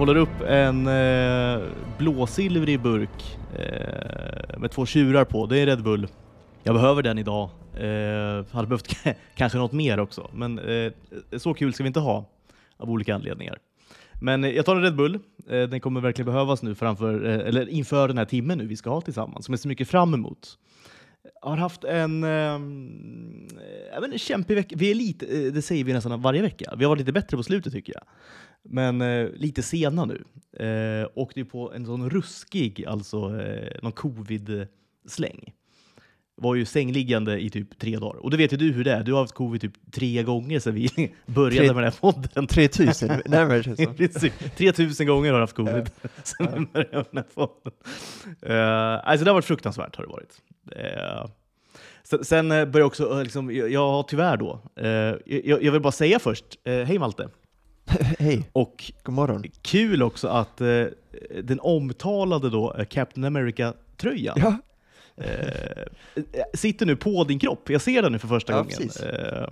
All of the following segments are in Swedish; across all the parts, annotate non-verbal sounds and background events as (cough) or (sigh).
Håller upp en eh, blåsilvrig burk eh, med två tjurar på. Det är Red Bull. Jag behöver den idag. Eh, hade behövt (laughs) kanske något mer också, men eh, så kul ska vi inte ha av olika anledningar. Men eh, jag tar en Red Bull. Eh, den kommer verkligen behövas nu framför, eh, eller inför den här timmen nu vi ska ha tillsammans, som jag ser mycket fram emot. Jag har haft en, eh, en kämpig vecka. Vi är lite, det säger vi nästan varje vecka. Vi har varit lite bättre på slutet tycker jag. Men eh, lite sena nu. Eh, åkte ju på en sån ruskig, alltså eh, någon covid-släng. Var ju sängliggande i typ tre dagar. Och det vet ju du hur det är. Du har haft covid typ tre gånger sedan vi (laughs) började Tre- med den här podden. 3000 närmare känns det som. Precis. 3000 gånger har jag haft covid (laughs) sen vi började med den här podden. Uh, alltså det har varit fruktansvärt. har det varit. Eh, sen, eh, börjar också, liksom, jag, jag har tyvärr då, eh, jag, jag vill bara säga först, eh, hej Malte. (laughs) Hej, Och god morgon. kul också att eh, den omtalade då eh, Captain America-tröjan Ja, eh, sitter nu på din kropp. Jag ser den nu för första Ja, gången. Eh,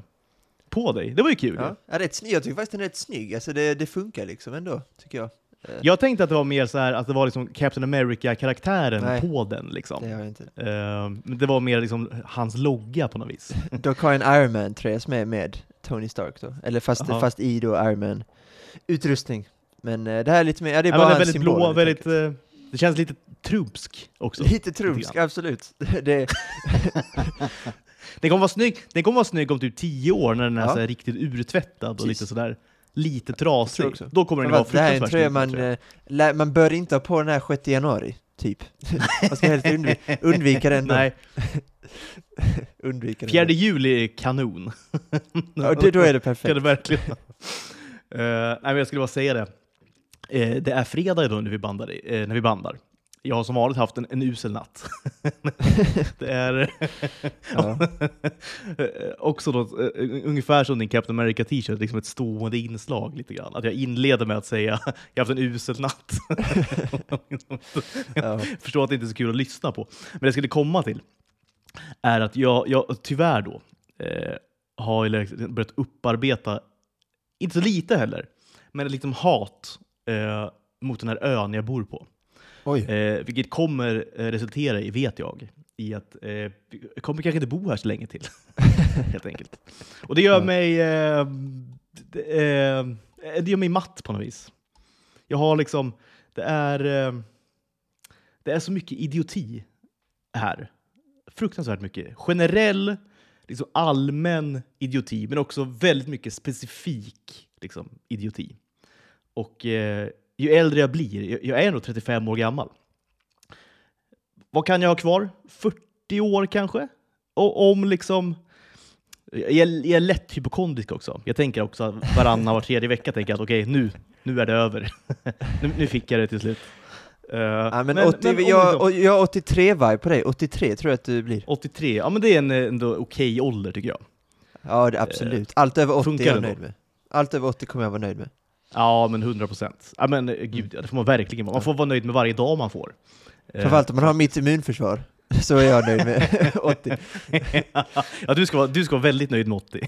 på dig. Det var ju kul. ja. ja rätt snygg. Jag tycker faktiskt den är rätt snygg. Alltså det, det funkar liksom ändå, tycker jag. Eh, Jag tänkte att det var mer så här att det var liksom Captain America-karaktären på den. Liksom. Det har inte. Men det var mer liksom hans logga på något vis. (laughs) Dock har en Iron Man-tröja som är med Tony Stark då. Eller fast, Jaha. fast i då Iron Man-utrustning. Men eh, det här är lite mer, ja det är Ja, bara är en väldigt symbol. blå, väldigt, eh, det känns lite trumpsk också. Lite grann. absolut. (laughs) Det, (laughs) Den kommer vara snygg, den kommer vara snygg om typ tio år när den är Ja. riktigt urtvättad och Precis. lite sådär lite trasig. också. Då kommer den vara det här är en fruktansvärt tröja man, tror jag. eh, man bör inte ha på den här 6 januari, typ. (laughs) man ska helst undvika, undvika den. Nej, (laughs) Undvika den fjärde då. juli är kanon. Ja, det, då är det Kan perfekt. det verkligen. Eh, nej, men jag skulle bara säga det. Eh, det är fredag idag när vi bandar. eh, när vi bandar. Jag har som vanligt haft en, en usel natt. (laughs) det är (laughs) (laughs) också då, eh, ungefär som din Captain America t-shirt, liksom ett stående inslag lite grann. Att jag inleder med att säga jag har haft en usel natt. Ja. Förstår att det inte är så kul att lyssna på. Men det jag skulle komma till är att jag, jag tyvärr då eh, har börjat upparbeta, inte så lite heller, men ett liksom hat eh, mot den här ön jag bor på. Oj. Eh, vilket kommer eh, resultera i, vet jag, i att eh, jag kommer kanske inte bo här så länge till. (laughs) helt enkelt. Och det gör mig eh, det, eh, det gör mig matt på något vis. Jag har liksom, det är, eh, det är så mycket idioti här. Fruktansvärt mycket. Generell, liksom allmän idioti, men också väldigt mycket specifik liksom, idioti. Och eh, ju äldre jag blir, jag, är ändå 35 år gammal. Vad kan jag ha kvar? 40 år kanske? Och om liksom... Jag är, jag är lätt hypokondrisk också. Jag tänker också att varannan, var tredje vecka tänker jag att okej, nu, nu är det över. (laughs) nu, nu fick jag det till slut. Eh, Ja, men 80, om jag, liksom- jag har 83 vibe på dig, 83 tror jag att du blir. 83, ja men det är en eh, ändå okej ålder tycker jag. Ja, det, absolut. Allt över 80 funkar är jag nöjd med. Allt över 80 kommer jag vara nöjd med. Ja, men 100 procent. Ja, men eh, gud, ja, det får man verkligen vara. Man får vara nöjd med varje dag man får. Eh, Framförallt om man har mitt immunförsvar, (laughs) så är jag nöjd med (laughs) 80. (laughs) ja, du ska, vara, du ska vara väldigt nöjd med 80.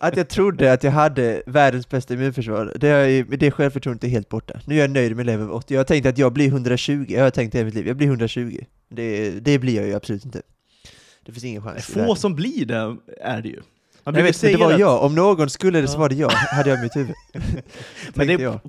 Att jag trodde att jag hade världens bästa immunförsvar, det, är, det självförtroendet är helt borta. Nu är jag nöjd med level 80. Jag har tänkt att jag blir 120, jag har tänkt det hela mitt liv, jag blir 120. Det, det blir jag ju absolut inte. Det finns ingen chans i Få som blir det, är det ju. Jag vet, men det var jag, om någon skulle det så var det jag, hade jag i mitt huvud. (laughs) Men det jag.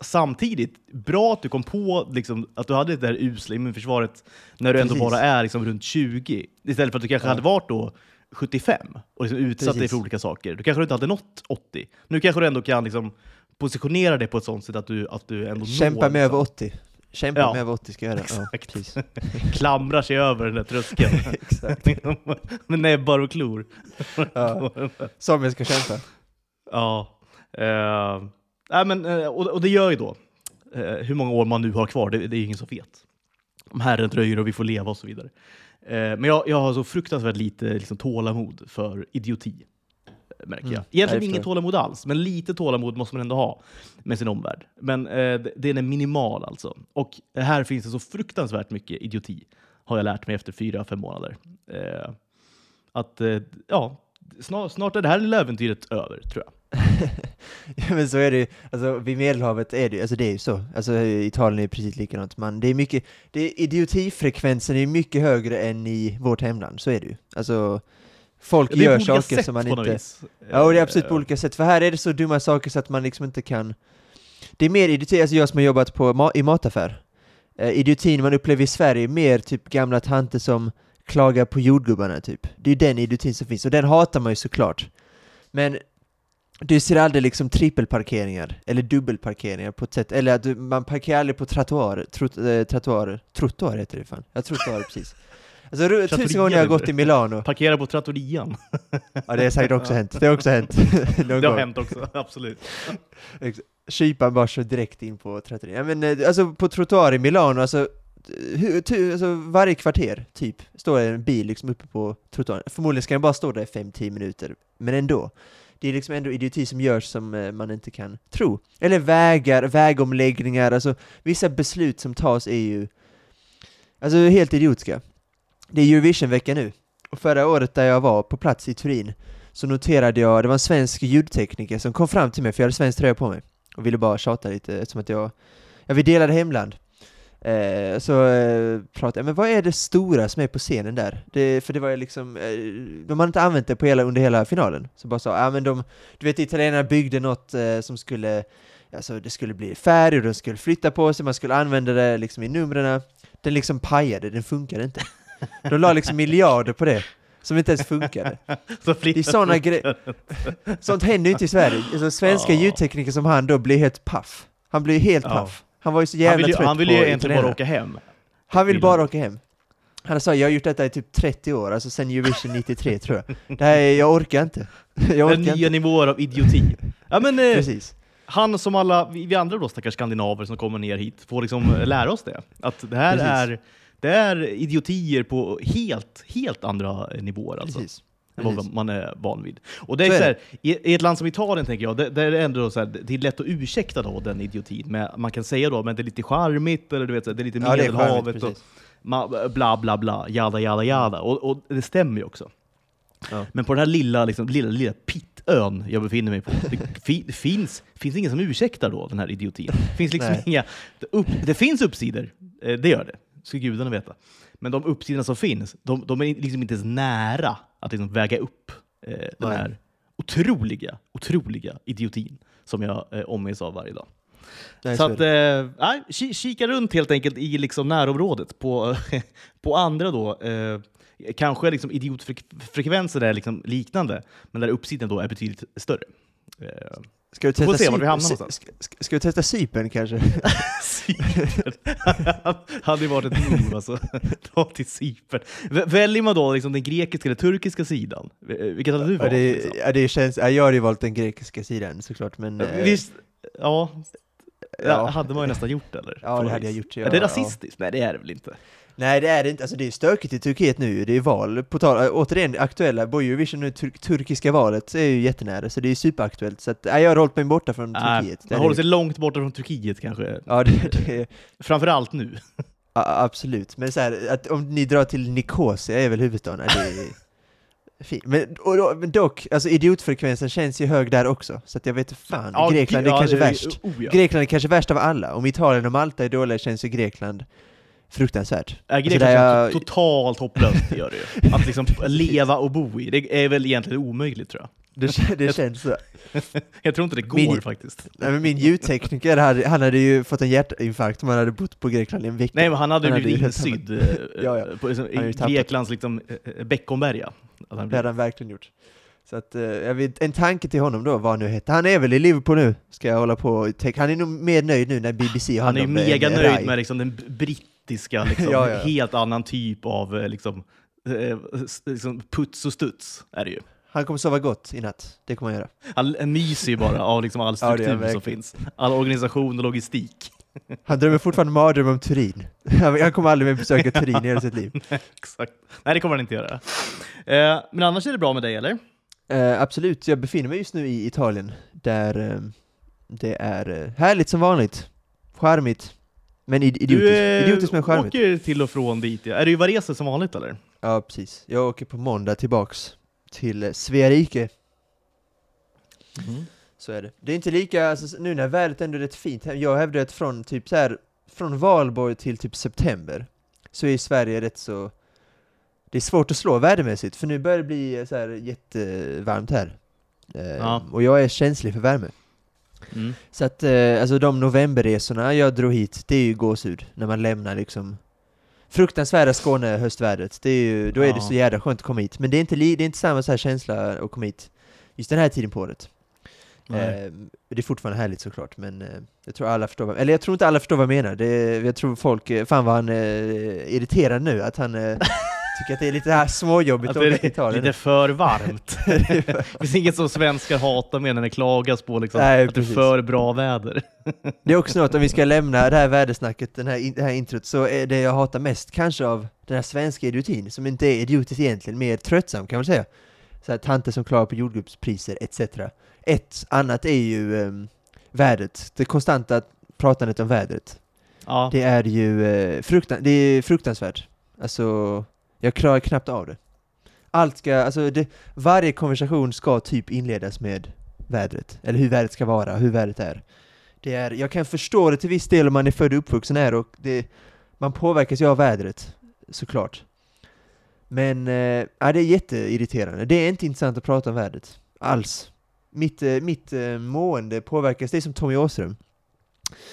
samtidigt bra att du kom på liksom, att du hade det där usla immunförsvaret när du ändå Precis. bara är liksom, runt 20. Istället för att du kanske Ja. hade varit då 75 och liksom utsatt dig för olika saker. Du kanske inte hade nått 80. Nu kanske du ändå kan liksom, positionera dig på ett sånt sätt att du, att du ändå Kämpa når, med över liksom, 80. Kämpa Ja. med över 80 ska göra. Ja, Exakt. precis. (laughs) klamrar sig över den där tröskeln (laughs) Exakt. (laughs) med näbbar och klor. Ja. Som jag ska kämpa. Ja. Eh, nej, men, eh, och, och det gör ju då, eh, hur många år man nu har kvar, det, det är ju ingen som vet. Om Herren dröjer och vi får leva och så vidare. Men jag, jag har så fruktansvärt lite liksom, tålamod för idioti. Märker jag. Mm, Egentligen jag inget tålamod alls, men lite tålamod måste man ändå ha med sin omvärld. Men eh, det- den är minimal alltså. Och här finns det så fruktansvärt mycket idioti, har jag lärt mig efter fyra, fem månader. Eh, att, eh, ja, snart, snart är det här lilla äventyret över, tror jag. (laughs) ja, men så är det ju, alltså vid Medelhavet är det ju, alltså det är ju så. Alltså Italien är precis likadant. Man, det är mycket, det idiotifrekvensen är mycket högre än i vårt hemland, så är det ju. Alltså, folk Det gör saker som man inte... Ja, och det är absolut på Eh, olika sätt, för här är det så dumma saker så att man liksom inte kan... Det är mer idioti, alltså jag som har jobbat på, ma- i mataffär. Eh, idiotin man upplever i Sverige är mer typ gamla tanter som klagar på jordgubbarna typ. Det är ju den idiotin som finns, och den hatar man ju såklart. Men du ser aldrig liksom trippelparkeringar, eller dubbelparkeringar på ett sätt, eller att du, man parkerar aldrig på trottoarer, trot, eh, trottoarer, trottoar heter det fan, ja trottoarer precis. Alltså tusen gånger jag har gått i Milano, Parkera på trattorian. ja det har säkert också hänt, det har också hänt. (laughs) Det har gång. hänt också, absolut. Kyparen bara kör direkt in på trattorian. Ja, men eh, alltså på trottoar i Milano, alltså, alltså varje kvarter, typ, står en bil liksom uppe på trottoaren. Förmodligen ska den bara stå där i 5-10 minuter, men ändå. Det är liksom ändå idioti som görs som eh, man inte kan tro. Eller vägar, vägomläggningar, alltså vissa beslut som tas är ju alltså helt idiotiska. Det är Eurovision-vecka nu, och förra året där jag var på plats i Turin så noterade jag, det var en svensk ljudtekniker som kom fram till mig, för jag hade svensk tröja på mig och ville bara tjata lite eftersom att jag, ja vi delade hemland. Eh, så eh, pratade jag, men vad är det stora som är på scenen där? Det, för det var ju liksom, eh, de hade inte använt det på hela, under hela finalen. Så bara sa, ja men de, du vet italienarna byggde något eh, som skulle, alltså det skulle bli färg och de skulle flytta på sig, man skulle använda det liksom i numren. Den liksom pajade, den funkade inte. (laughs) De la liksom miljarder på det, som inte ens funkade. (laughs) Så Det är sådana grejer. (laughs) Sånt händer ju inte i Sverige. Alltså, svenska Ja. ljudtekniker som han då blir helt paff. Han blir helt paff. Han var ju så Han jävla vill ju, trött han vill ju egentligen bara åka hem. Han vill bara han. åka hem. Han sa jag har gjort detta i typ 30 år, alltså sen Eurovision 93 tror jag. Det här är, jag orkar inte. Jag Det är orkar nya inte. nivåer av idioti. Ja men eh, Precis. han som alla vi, vi andra då stackars skandinaver som kommer ner hit får liksom eh, lära oss det. Att det här Precis. är, det är idiotier på helt, helt andra nivåer alltså. Precis. än vad man är van vid. Och det är Så så är här, i, I ett land som Italien tänker jag, det, det är ändå så här, det är lätt att ursäkta då den idiotin. Men man kan säga då men det är lite charmigt, eller du vet, så här, det är lite Ja, det Medelhavet och bla bla bla, jada jada jada. Och, och det stämmer ju också. Ja. Men på den här lilla, liksom, lilla, lilla pittön jag befinner mig på, det, fi, det finns, finns ingen som ursäktar då den här idiotin. Det finns liksom inga, det, upp, det finns uppsidor, eh, det gör det, ska gudarna veta. Men de uppsidorna som finns, de, de är liksom inte ens nära att liksom väga upp eh, den Nej. här otroliga, otroliga idiotin som jag eh, omges av varje dag. Nej, Så att, eh, nej, ki- kika runt helt enkelt i liksom närområdet på, (laughs) på andra då. Eh, kanske liksom idiotfrekvensen är liksom liknande, men där uppsidan då är betydligt större. Eh, Ska får testa se vart vi hamnar Ska, någonstans. ska, ska du testa Cypern kanske? Cypern. (laughs) hade ju varit ett move alltså. Dra till Cypern. Väljer man då liksom den grekiska eller turkiska sidan? Eh, Vilket hade du Ja, valt? det, liksom? ja, det känns, ja, jag hade ju valt den grekiska sidan såklart, men... eh, Visst, ja, Ja. ja. hade man ju nästan gjort eller? Ja, det hade jag gjort, ja, är det ja. rasistiskt? Nej det är det väl inte? Nej det är det inte, alltså det är stökigt i Turkiet nu, det är val, på tal, äh, återigen aktuella, på Eurovision nu, tur turkiska valet är ju jättenära, så det är superaktuellt, så att, nej, jag har hållit mig borta från Turkiet. Man håller det- sig långt borta från Turkiet kanske. Ja, det, det, Framförallt nu. ja, absolut, men så här, att om ni drar till Nicosia är väl huvudstaden, det är (laughs) fint. Men, och då, men dock, alltså idiotfrekvensen känns ju hög där också, så att jag vet fan, Ja, Grekland är ja, kanske det värst. Oh, ja. Grekland är kanske värst av alla, om Italien och Malta är dåliga känns ju Grekland fruktansvärt. Är Alltså, känns jag- totalt hopplöst, gör det ju. Att liksom (laughs) leva och bo i, det är väl egentligen omöjligt tror jag. Det, det känns så. (laughs) Jag tror inte det går Min- faktiskt. Nej, men min ljudtekniker, hade, han hade ju fått en hjärtinfarkt om han hade bott på Grekland i en vecka. Nej men han hade ju Han blivit hade- insydd eh, (laughs) Ja, ja. på liksom, Han har ju i. Greklands liksom, eh, Beckomberga. Han Det hade han verkligen gjort. Så att, eh, vet, en tanke till honom då, vad nu hette. Han är väl i Liverpool nu, ska jag hålla på och tänka. Han är nog mer nöjd nu när BBC har Han är ju mega nöjd med liksom, den b- brittiska, (laughs) liksom, Ja, ja. helt annan typ av eh, liksom, eh, liksom, puts och studs. Är det ju. Han kommer sova gott i natt, det kommer han göra. Han myser ju bara av liksom, all (laughs) Ja, struktur han som finns. All organisation och logistik. (laughs) Han drömmer fortfarande mardröm om Turin. Han kommer aldrig mer besöka Turin i hela sitt liv. Exakt. Nej, det kommer han inte göra. Eh, men annars är det bra med dig, eller? Eh, absolut, jag befinner mig just nu i Italien, där eh, det är eh, härligt som vanligt. Charmigt. Men id- idiotiskt. Du eh, idiotiskt men charmigt. åker till och från dit. Är du i Varese som vanligt, eller? Ja, precis. Jag åker på måndag tillbaks till eh, Svea rike. Så är det. Det är inte lika, alltså, nu när vädret ändå är rätt fint, jag hävdar att från typ så här, från valborg till typ september, så är Sverige rätt så, det är svårt att slå vädermässigt, för nu börjar det bli eh, så här jättevarmt här. Eh, Ja. Och jag är känslig för värme. Mm. Så att, eh, alltså de novemberresorna jag drog hit, det är ju gåshud, när man lämnar liksom fruktansvärda Skåne höstvädret, det är ju, då är det så jävla skönt att komma hit. Men det är inte, det är inte samma så här känsla att komma hit just den här tiden på året. Eh, det är fortfarande härligt såklart, men eh, jag tror alla förstår vad, eller jag tror inte alla förstår vad jag menar. Det, jag tror folk, eh, fan vad han är irriterad nu, att han eh, (laughs) tycker att det är lite här småjobbigt Att det åka till är lite för varmt. (laughs) det finns inget som svenskar hatar mer när det klagas på liksom, Nej, att det är för bra väder. (laughs) Det är också något, om vi ska lämna det här vädersnacket, den här, det här introt, så är det jag hatar mest kanske av den här svenska idiotin, som inte är idiotisk egentligen, mer tröttsam kan man säga. Så här, tanter som klarar på jordgubbspriser etc. Ett annat är ju um, vädret, det konstanta pratandet om vädret. Ja. Det är ju eh, fruktan det är fruktansvärt. Alltså, jag klarar knappt av det. Allt ska, alltså det, varje konversation ska typ inledas med vädret, eller hur vädret ska vara, hur vädret är. Det är, jag kan förstå det till viss del om man är född och uppvuxen här och det, man påverkas ju av vädret, såklart. Men, äh, ja, det är jätteirriterande. Det är inte intressant att prata om vädret, alls. Mitt, eh, mitt äh, mående påverkas, det är som Tommy Åström,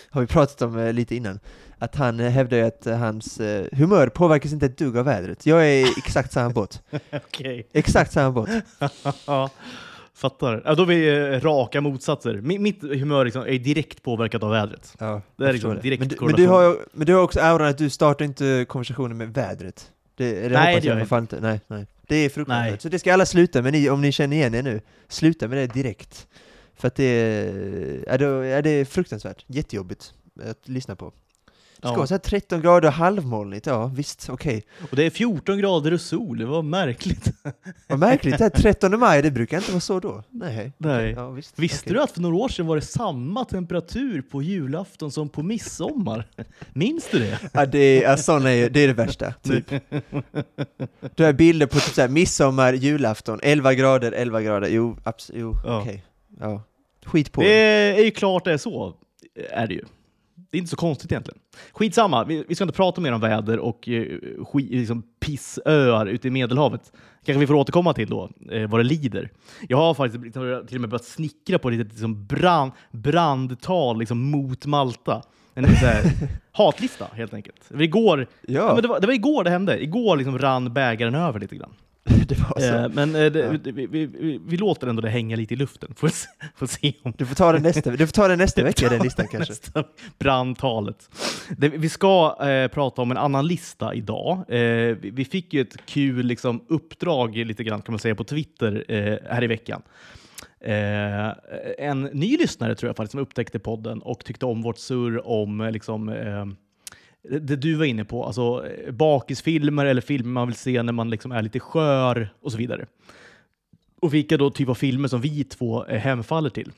har vi pratat om äh, lite innan, att han eh, hävdar ju att eh, hans eh, humör påverkas inte ett dugg av vädret. Jag är (laughs) exakt samma båt. Okej. Exakt samma båt. (laughs) Fattar. Ja, då är vi raka motsatser. Mi- Mitt humör liksom är direkt påverkat av vädret. Ja, Det är liksom direkt men, du, men, du har, men du har också auran att du startar inte konversationen med vädret. Det, det Nej, det gör jag inte. Nej, nej. Det är fruktansvärt. Så det ska alla sluta med, ni, om ni känner igen er nu. Sluta med det direkt. För att det är, ja, det är, det är fruktansvärt. Jättejobbigt att lyssna på. Det ska Ja. vara så här 13 grader och halvmolnigt, ja visst, okej. Och det är 14 grader och sol, det var märkligt. Vad märkligt, det här 13 maj, det brukar inte vara så då. Nej. Nej. Ja, visst. Visste okej. du att för några år sedan var det samma temperatur på julafton som på midsommar? Minns du det? Ja, det är, ja, är, det är det värsta, typ. Du har bilder på typ såhär, midsommar, julafton, 11 grader, 11 grader, jo, abs- jo, Ja. okej. Ja. Skit på Det det. är ju klart det är så, är det ju. Det är inte så konstigt egentligen. Skitsamma, vi, vi ska inte prata mer om väder och eh, skit, liksom pissöar ute i Medelhavet. kanske vi får återkomma till då, eh, vad det lider. Jag har faktiskt liksom, till och med börjat snickra på ett litet liksom, brand, brandtal liksom, mot Malta. En så här, (laughs) hatlista helt enkelt. Igår, ja. Ja, men det, var, det var igår det hände. Igår liksom rann bägaren över lite grann. (laughs) det var så. Eh, men eh, det, Ja. vi, vi, vi, vi låter ändå det hänga lite i luften. Får se, får se om Du får ta det nästa, du får ta det nästa (laughs) vecka, den listan kanske. Nästa brandtalet. Det, vi ska eh, prata om en annan lista idag. Eh, vi, fick ju ett kul liksom, uppdrag lite grann kan man säga på Twitter eh, här i veckan. Eh, en ny lyssnare tror jag faktiskt som upptäckte podden och tyckte om vårt surr om eh, liksom, eh, det du var inne på, alltså bakisfilmer eller filmer man vill se när man liksom är lite skör och så vidare. Och vilka då typ av filmer som vi två eh, hemfaller till.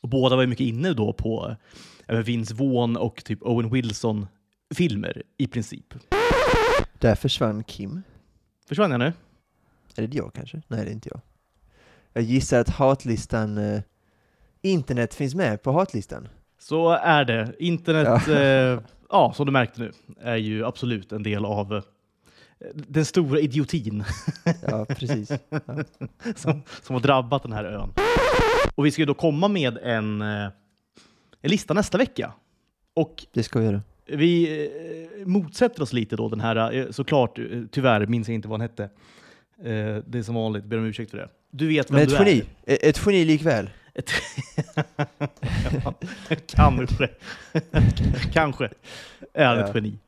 Och båda var ju mycket inne då på eh, Vince Vaughn och typ Owen Wilson-filmer i princip. Där försvann Kim. Försvann jag nu? Är det jag kanske? Nej, det är inte jag. Jag gissar att hatlistan, eh, internet finns med på hatlistan. Så är det. Internet, ja. Eh, ja, som du märkte nu, är ju absolut en del av eh, den stora idiotin Ja, precis. (laughs) Ja. som, som har drabbat den här ön. Och vi ska ju då komma med en, eh, en lista nästa vecka. Och Det ska vi göra. vi eh, motsätter oss lite då den här, såklart, tyvärr minns jag inte vad han hette. Det är som vanligt, ber om ursäkt för det. Du vet vem Men ett du geni, är. Ett geni likväl. Ett ja, (laughs) kanske. kanske är han ett Ja. geni.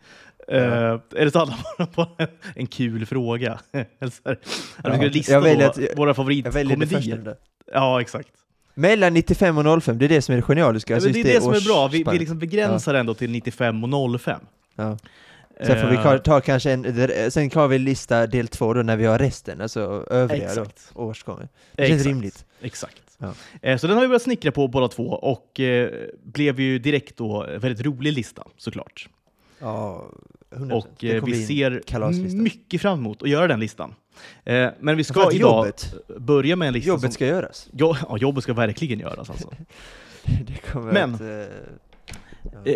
Ja. Eh, är det så alla bara på en, en kul fråga? Eller så här, att vi Ja. ska lista väljer våra det favoritkomedier. Ja, exakt. Mellan 95 och 05, det är det som är det genialiska. Ja, Alltså men det är just det som är bra. Vi, vi liksom begränsar ändå till 95 och 05. Ja. Sen får vi Eh, ta kanske en, sen kan vi lista del två då när vi har resten, alltså övriga Exakt. då, årsgången. Det känns rimligt. Exakt. Ja. Eh, Så den har vi börjat snickra på båda två och eh, blev ju direkt då väldigt rolig lista såklart. Ja, 100%. Och eh, vi ser mycket fram emot att göra den listan. Men vi ska idag jobbet. börja med en lista Jobbet som... ska göras. Jo, (laughs) ja, jobbet ska verkligen göras alltså. (laughs) Det kommer Men- att... ja.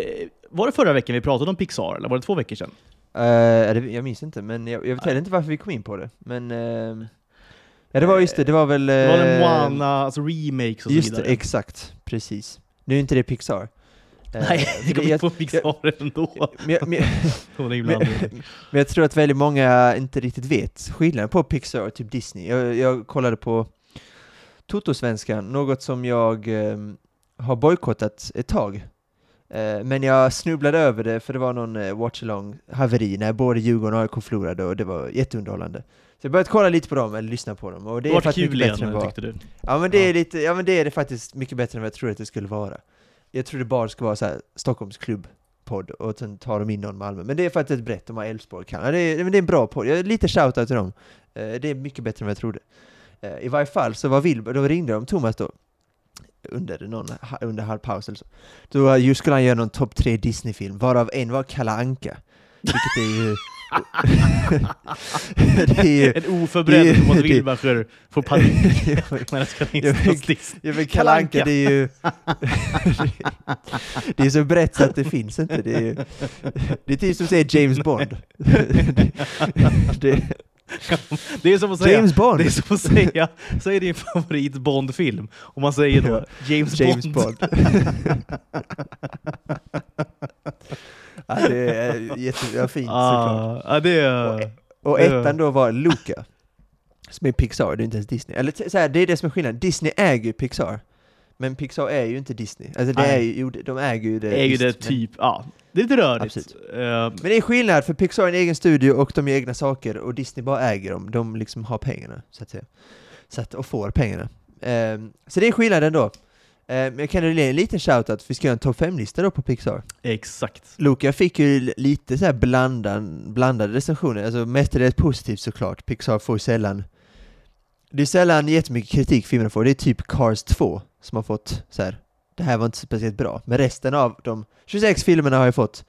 Var det förra veckan vi pratade om Pixar, eller var det två veckor sedan? Det, jag minns inte, men jag, jag vet heller inte varför vi kom in på det. Men... eh, ja, det var just det, det var väl... Det var en eh, Moana, alltså remakes och Just så det, vidare. exakt. Precis. Nu är inte det Pixar. Eh, Nej, det- kommer jag, på Pixar ändå. (laughs) men, jag, men, men jag tror att väldigt många inte riktigt vet skillnaden på Pixar och typ Disney. Jag, jag kollade på Totosvenskan, något som jag eh, har bojkottat ett tag. Eh, men jag snubblade över det för det var någon eh, watch-along haveri när både Djurgården och AIK förlorade och det var jätteunderhållande. Så jag började kolla lite på dem, eller lyssna på dem, och det är var faktiskt mycket bättre än vad... tyckte du? Ja men det är Ja. lite, ja men det är det faktiskt mycket bättre än vad jag trodde att det skulle vara. Jag trodde bara skulle vara så här Stockholms klubbpodd och sen tar de in någon Malmö. Men det är faktiskt brett, de har Elfsborg, Kalmar. Det är, det är en bra podd, jag, lite shoutout till dem. Eh, det är mycket bättre än vad jag trodde. Eh, I varje fall så var Wilbur, då ringde de Thomas då, under, någon, under halv paus eller så. Då eh, just skulle han göra någon topp tre Disney-film, varav en var Kalle Anka. Vilket är ju... ju... En oförberedd det- Wilbacher får panik (laughs) när det ska Ja, men- Kalle Anka. Det är ju... det är så brett så att det finns inte. Det är, det är typ som att säga James Bond. det, (laughs) det, Det är som att säga, James Bond! det är som att säga, säg din favorit Bond-film, och man säger då James, James Bond. Bond. (laughs) ja, det är jättefint såklart. Ah, ja, det är... Och Ja. ettan då var Luca. Som är Pixar, det är inte ens Disney. Eller så här, det är det som är skillnaden. Disney äger ju Pixar. Men Pixar är ju inte Disney. Alltså det är ju, de äger ju det. Det är ju visst, det men- typ, ja. Det är lite rörigt. Eh, Men det är skillnad, för Pixar är en egen studio och de gör egna saker och Disney bara äger dem. De liksom har pengarna, så att säga. Så att, och får pengarna. Ehm, så det är skillnaden då. Ehm, jag kan ge en liten shoutout, vi ska göra en topp 5-lista då på Pixar. exakt. Luca fick ju lite så här blandan, blandade recensioner, alltså mestadels positivt såklart. Pixar får ju sällan det är sällan jättemycket kritik filmerna får, det är typ Cars 2 som har fått så här. det här var inte speciellt bra. Men resten av de 26 filmerna har jag fått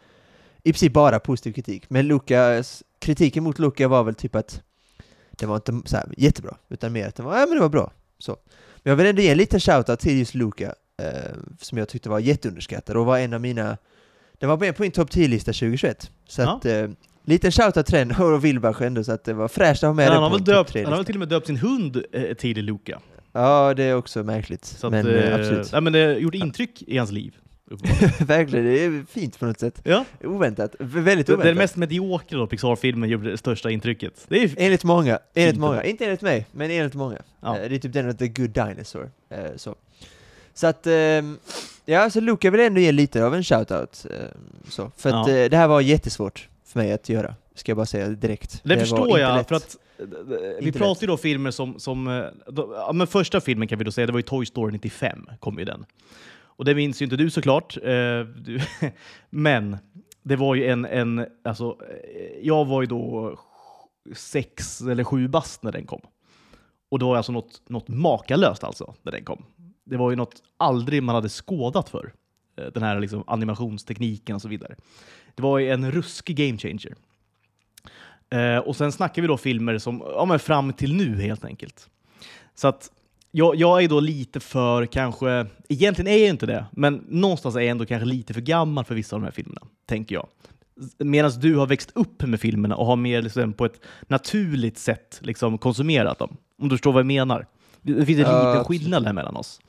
i princip bara positiv kritik. Men Lucas, kritiken mot Luca var väl typ att det var inte så här jättebra, utan mer att det var, ja men det var bra. Så. Men jag vill ändå ge en liten shoutout till just Luca, eh, som jag tyckte var jätteunderskattad och var en av mina, den var med på min topp 10-lista 2021. Så Ja. att, eh, liten shoutout till den och Wilbach ändå, så att det var fräscht att ha med Men den han, har döpt, han har 3-lista. väl till och med döpt sin hund eh, till Luca. Ja, det är också märkligt. Så att, men eh, eh, absolut. Nej, men det har gjort intryck i hans liv. (laughs) Verkligen, det är fint på något sätt. ja. Oväntat. Väldigt Det, oväntat. den mest mediokra då, Pixar-filmen gjorde det största intrycket. Det är Enligt många, enligt Fint. många. Inte enligt mig, men enligt många. Ja. Eh, Det är typ den The Good Dinosaur. Eh, Så, så att, ehm, ja, så Luca vill ändå ge lite av en shoutout. eh, Så. För att Ja. eh, det här var jättesvårt för mig att göra, ska jag bara säga direkt. Det, var förstår jag, lätt. för att vi Inte pratar ju då filmer som, som då, ja, men första filmen kan vi då säga, det var ju Toy Story 95, kom ju den. Och det minns ju inte du såklart, eh, du, (laughs) men det var ju en, en, alltså, eh, jag var ju då sex eller sju bast när den kom. Och det var alltså något, något makalöst alltså, när den kom. Det var ju något aldrig man hade skådat för eh, den här liksom animationstekniken och så vidare. Det var ju en ruskig game changer. Eh, och sen snackar vi då filmer som, ja men fram till nu helt enkelt. Så att jag, jag är då lite för kanske, egentligen är jag inte det, men någonstans är jag ändå kanske lite för gammal för vissa av de här filmerna, tänker jag. Medan du har växt upp med filmerna och har mer liksom, på ett naturligt sätt liksom, konsumerat dem. Om du förstår vad jag menar. Det finns en liten skillnad däremellan oss.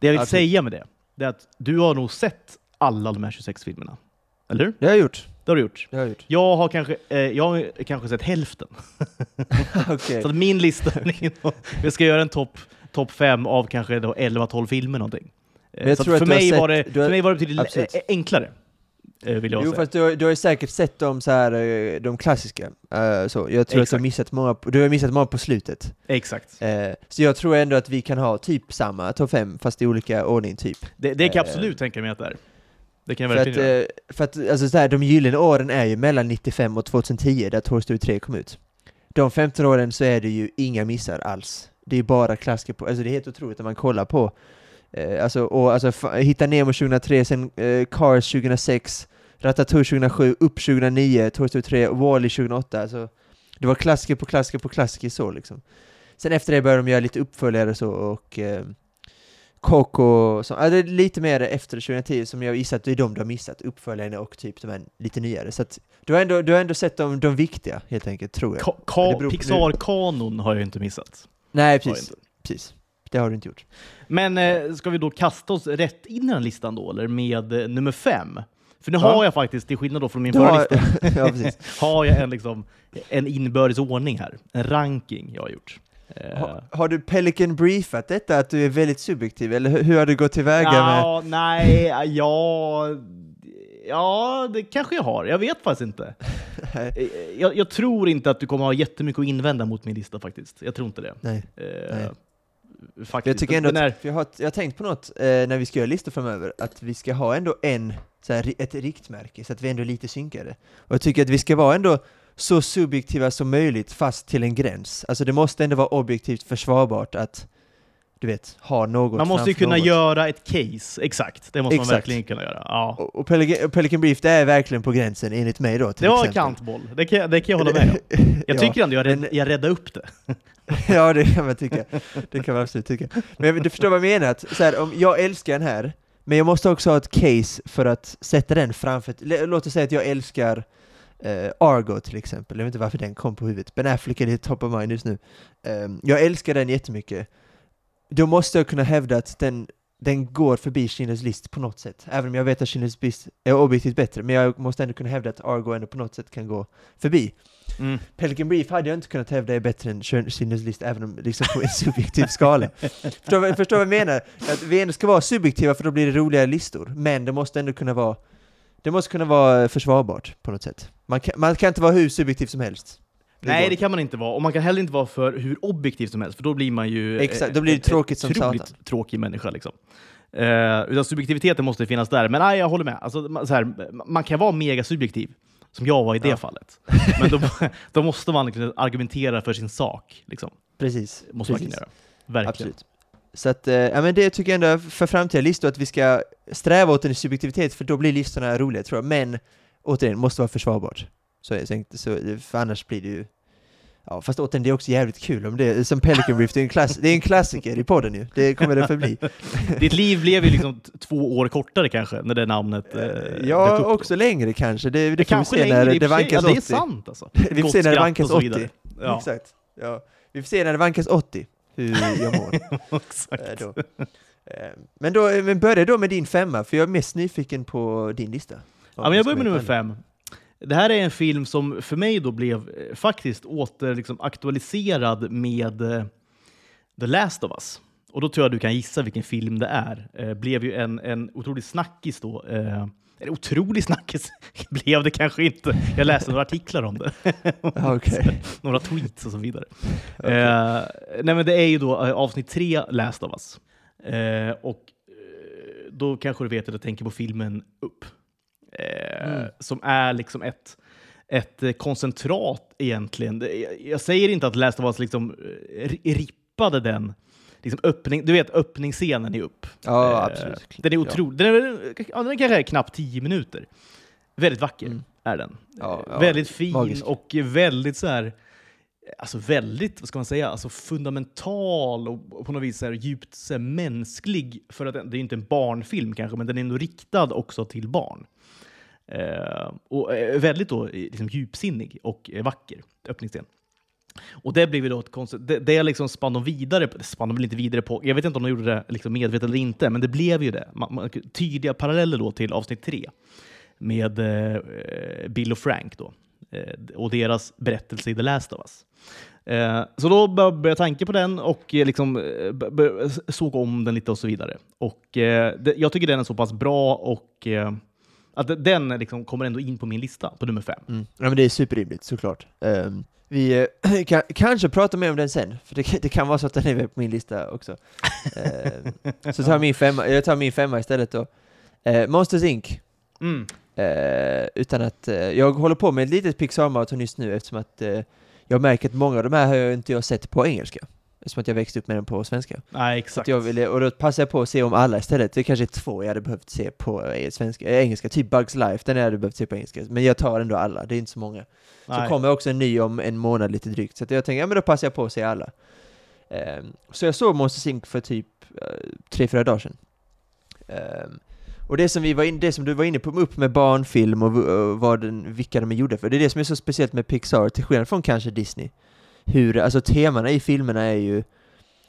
Det jag vill Absolut. säga med det, det är att du har nog sett alla de här 26 filmerna. Eller hur? Det har jag gjort. Det har du gjort. Det har jag gjort. Jag har kanske, eh, jag har kanske sett hälften. (laughs) Okej. Så att min lista, (laughs) vi ska göra en topp top fem av kanske då 11-12 filmer någonting. Eh, Men jag så att att för, mig sett- var det, har- för mig var det betydligt Absolut. eh, enklare, eh, vill jag Jo säga. fast du, har- du har ju säkert sett dem så här, eh, de klassiska. Eh, så. Jag tror att du har, Exakt. missat många, du har missat många på slutet. Exakt. Eh, så jag tror ändå att vi kan ha typ samma topp 5 fast i olika ordning typ. Det, det kan jag Eh, absolut tänka mig att det är. Det kan jag För att, verkligen göra. eh, för att alltså så här, de gyllene åren är ju mellan 95 och 2010 där Toy Story 3 kom ut. De 15 åren så är det ju inga missar alls. Det är bara klassiker på, alltså det är helt otroligt när man kollar på eh, alltså, och, alltså Hitta Nemo 2003, sen eh, Cars 2006, Ratatouille 2007, Upp 2009, Toy Story 3, Wall-E 2008. Alltså, det var klassiker på klassiker på klassiker så liksom. Sen efter det började de göra lite uppföljare och så och eh, Coco, som, är lite mer efter 2010 som jag gissar att det är de du har missat, uppföljarna och typ de här lite nyare. Så att du har ändå, du har ändå sett de, de viktiga helt enkelt, tror jag. Ka- ka- Pixar-kanon har jag inte missat. Nej, precis. precis. Det har du inte gjort. Men eh, ska vi då kasta oss rätt in i den listan då, eller med eh, nummer fem? För nu Ja. har jag faktiskt, till skillnad då från min Du förra har, lista, (laughs) ja, (laughs) har jag en, liksom, en inbördes ordning här. En ranking jag har gjort. Eh, Har, har du Pelican briefat detta, att du är väldigt subjektiv, eller hur, hur har du gått tillväga med... ja, nej, ja... Ja, det kanske jag har. Jag vet faktiskt inte. (laughs) Eh, Jag, jag tror inte att du kommer ha jättemycket att invända mot min lista faktiskt. Jag tror inte det. Nej. Eh, Nej. Faktiskt. Jag tycker ändå är- att, för jag, har, jag har tänkt på något eh, när vi ska göra listor framöver, att vi ska ha ändå en, så här, ett riktmärke, så att vi ändå är lite synkade. Och jag tycker att vi ska vara ändå så subjektiva som möjligt, fast till en gräns. Alltså det måste ändå vara objektivt försvarbart att, du vet, ha något Man måste ju kunna något. göra ett case, exakt. Det måste man Exakt. verkligen kunna göra. Ja. Och, och Pelican, Pelican Brief, det är verkligen på gränsen enligt mig då, till Det var exempel. kantboll, det kan, det kan jag hålla med om. (laughs) Jag Ja, tycker ändå jag, men- jag räddade upp det. (laughs) ja, det kan man tycka. Det kan man absolut tycka. Men du förstår vad jag menar? Att, så här, om jag älskar den här, men jag måste också ha ett case för att sätta den framför... Låt oss säga att jag älskar eh, Argo till exempel, jag vet inte varför den kom på huvudet. Ben Affleck är det top of mind just nu. Ehm, jag älskar den jättemycket. Då måste jag kunna hävda att den, den går förbi Schindler's list på något sätt. Även om jag vet att Schindler's list är objektivt bättre, men jag måste ändå kunna hävda att Argo ändå på något sätt kan gå förbi. Mm. Pelican Brief hade jag inte kunnat hävda är bättre än Schindler's list, även om liksom på en (laughs) subjektiv skala. Förstår förstår vad jag menar? Att vi ändå ska vara subjektiva för då blir det roligare listor, men det måste ändå kunna vara det måste kunna vara försvarbart på något sätt. Man kan, man kan inte vara hur subjektiv som helst. Nej, går det kan man inte vara. Och man kan heller inte vara för hur objektiv som helst, för då blir man ju... Exakt, eh, då blir det en tråkigt som satan. tråkig människa liksom. Eh, utan subjektiviteten måste finnas där. Men nej, jag håller med. Alltså, man, så här, man kan vara mega subjektiv, som jag var i det Ja. fallet. Men då, (laughs) då måste man liksom argumentera för sin sak. Liksom. Precis. måste man precis. kunna göra. Verkligen. Absolut. Så att, eh, ja men det tycker jag ändå för framtida listor att vi ska sträva åt en subjektivitet, för då blir listorna roliga tror jag. Men återigen, måste vara försvarbart. Så, tänkte, så, för annars blir det ju... Ja, fast återigen, det är också jävligt kul om det är som Pelican Brief, det är en, klass, det är en klassiker i podden ju. Det kommer det förbli. (laughs) Ditt liv blev ju liksom två år kortare kanske, när det namnet eh, dök ja, upp då. också längre kanske. Det, det får vi se när längre det vankas Ja, det är 80. sant alltså. (laughs) Vi får se när det vankas och så 80. vidare. Ja, Exakt. Ja. Vi får se när det vankas 80, hur jag mår. (laughs) exakt. Eh, då. Eh, Men, då, men börja då med din femma, för jag är mest nyfiken på din lista. Ja, men jag börjar med nummer fem. Det här är en film som för mig då blev eh, faktiskt åter liksom, aktualiserad med eh, The Last of Us. Och då tror jag du kan gissa vilken film det är. Eh, blev ju en, en otrolig snackis då. Eh, otrolig (laughs) snackis blev det kanske inte. Jag läste några artiklar om det. Ja, (laughs) Okej. (laughs) några tweets och så vidare. Eh, nej men det är ju då eh, avsnitt tre, Last of Us. Eh, och då kanske du vet att jag tänker på filmen Upp. Eh, Mm. Som är liksom ett, ett eh, koncentrat egentligen. Jag, säger inte att Last of Us liksom eh, ri- rippade den liksom öppning, du vet öppningsscenen i Upp. Ja, Eh, absolut. Den är otrolig. Den, är, ja, den kanske är knappt tio minuter. Väldigt vacker Mm. är den. Ja, ja, väldigt fin magisk. och väldigt så här, alltså väldigt, vad ska man säga, alltså fundamental och på något vis så här djupt så här mänsklig. För att den, det är inte en barnfilm kanske, men den är ändå riktad också till barn. Eh, och eh, väldigt då, liksom djupsinnig och eh, vacker öppningsscen. Och det blev ju då ett konstigt, det, det liksom spann de vidare på, det spann de väl inte vidare på, jag vet inte om de gjorde det liksom medvetet eller inte, men det blev ju det. Man, man, tydliga paralleller då till avsnitt tre med eh, Bill och Frank då, eh, och deras berättelse i The Last of Us. Eh, så då började jag tanka på den och eh, liksom, såg om den lite och så vidare. Och, eh, det, jag tycker den är så pass bra och eh, att den liksom kommer ändå in på min lista på nummer fem. Mm. Ja men det är superrimligt såklart. Ehm, vi eh, (clears throat) kan, kanske pratar mer om den sen, för det, kan- (laughs) det kan vara så att den är med på min lista också. Ehm, så tar (laughs) min femma, jag tar min femma istället då. Uh, Monsters Inc. Mm. Eh, utan att, jag håller på med ett litet Pixar-maraton just nu eftersom att jag märker att många av de här har jag inte jag sett på engelska. Eftersom att jag växte upp med den på svenska. Nej, Så exakt. jag ville, och då passade jag på att se om alla istället. Det är kanske är två jag hade behövt se på eh, svenska, eh, engelska, typ Bugs Life, den hade jag behövt se på engelska. Men jag tar ändå alla, det är inte så många. Så Nej. kommer också en ny om en månad lite drygt, så jag tänker, ja men då passar jag på att se alla. Ehm, så jag såg Monsters Inc för typ uh, tre, fyra dagar sedan. Ehm, och det som, vi var in, det som du var inne på, upp med barnfilm och, och vad den, vilka de är gjorda för, det är det som är så speciellt med Pixar, till skillnad från kanske Disney. Hur, alltså temana i filmerna är ju,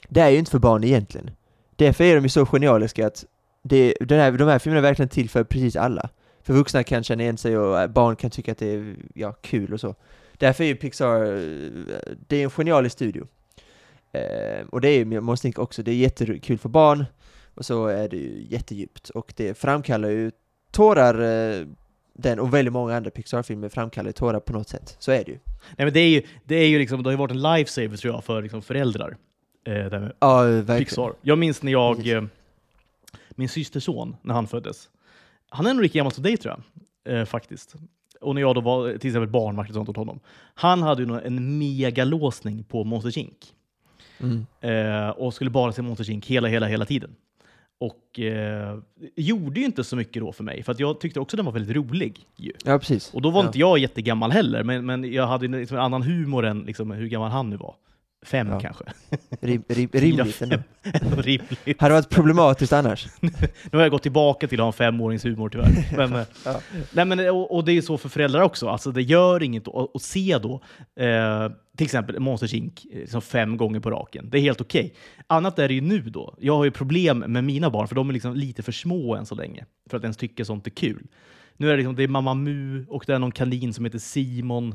det är ju inte för barn egentligen. Därför är de ju så genialiska att det, den här, de här filmerna är verkligen till för precis alla. För vuxna kan känna igen sig och äh, barn kan tycka att det är ja, kul och så. Därför är ju Pixar, äh, det är en genialisk studio. Eh, och det är ju Monstink också, det är jättekul för barn, och så är det ju jättedjupt. Och det framkallar ju tårar, eh, den och väldigt många andra Pixar-filmer framkallar ju tårar på något sätt. Så är det ju. Nej, men det är ju, det är ju liksom, det har ju varit en lifesaver tror jag för liksom föräldrar. Eh, Ja, verkligen. Pixar. Jag minns när jag, eh, min systerson, när han föddes. Han är nog lika gammal som dig tror jag, eh, faktiskt. Och när jag då var till exempel barnvakt och sånt åt honom. Han hade ju en megalåsning på Monsters Inc. Mm. Eh, och skulle bara se Monsters Inc. hela, hela, hela tiden. Och eh, gjorde ju inte så mycket då för mig, för jag tyckte också den var väldigt rolig. Ju. Ja, precis. Och då var ja. inte jag jättegammal heller, men, men jag hade liksom en annan humor än liksom, hur gammal han nu var. Fem Ja. kanske. Rim, rim, (laughs) rimligt ändå. (laughs) Rimligt. Hade varit problematiskt annars. (laughs) Nu har jag gått tillbaka till att ha en femåringshumor tyvärr. Men, eh, Ja. nej, men, och, och det är så för föräldrar också. Alltså, det gör inget att, att se då, eh, till exempel Monsters Inc. Liksom fem gånger på raken. Det är helt okej. Annat är det ju nu då. Jag har ju problem med mina barn, för de är liksom lite för små än så länge för att ens tycka sånt är kul. Nu är det, liksom, det är Mamma Mu och det är någon kanin som heter Simon.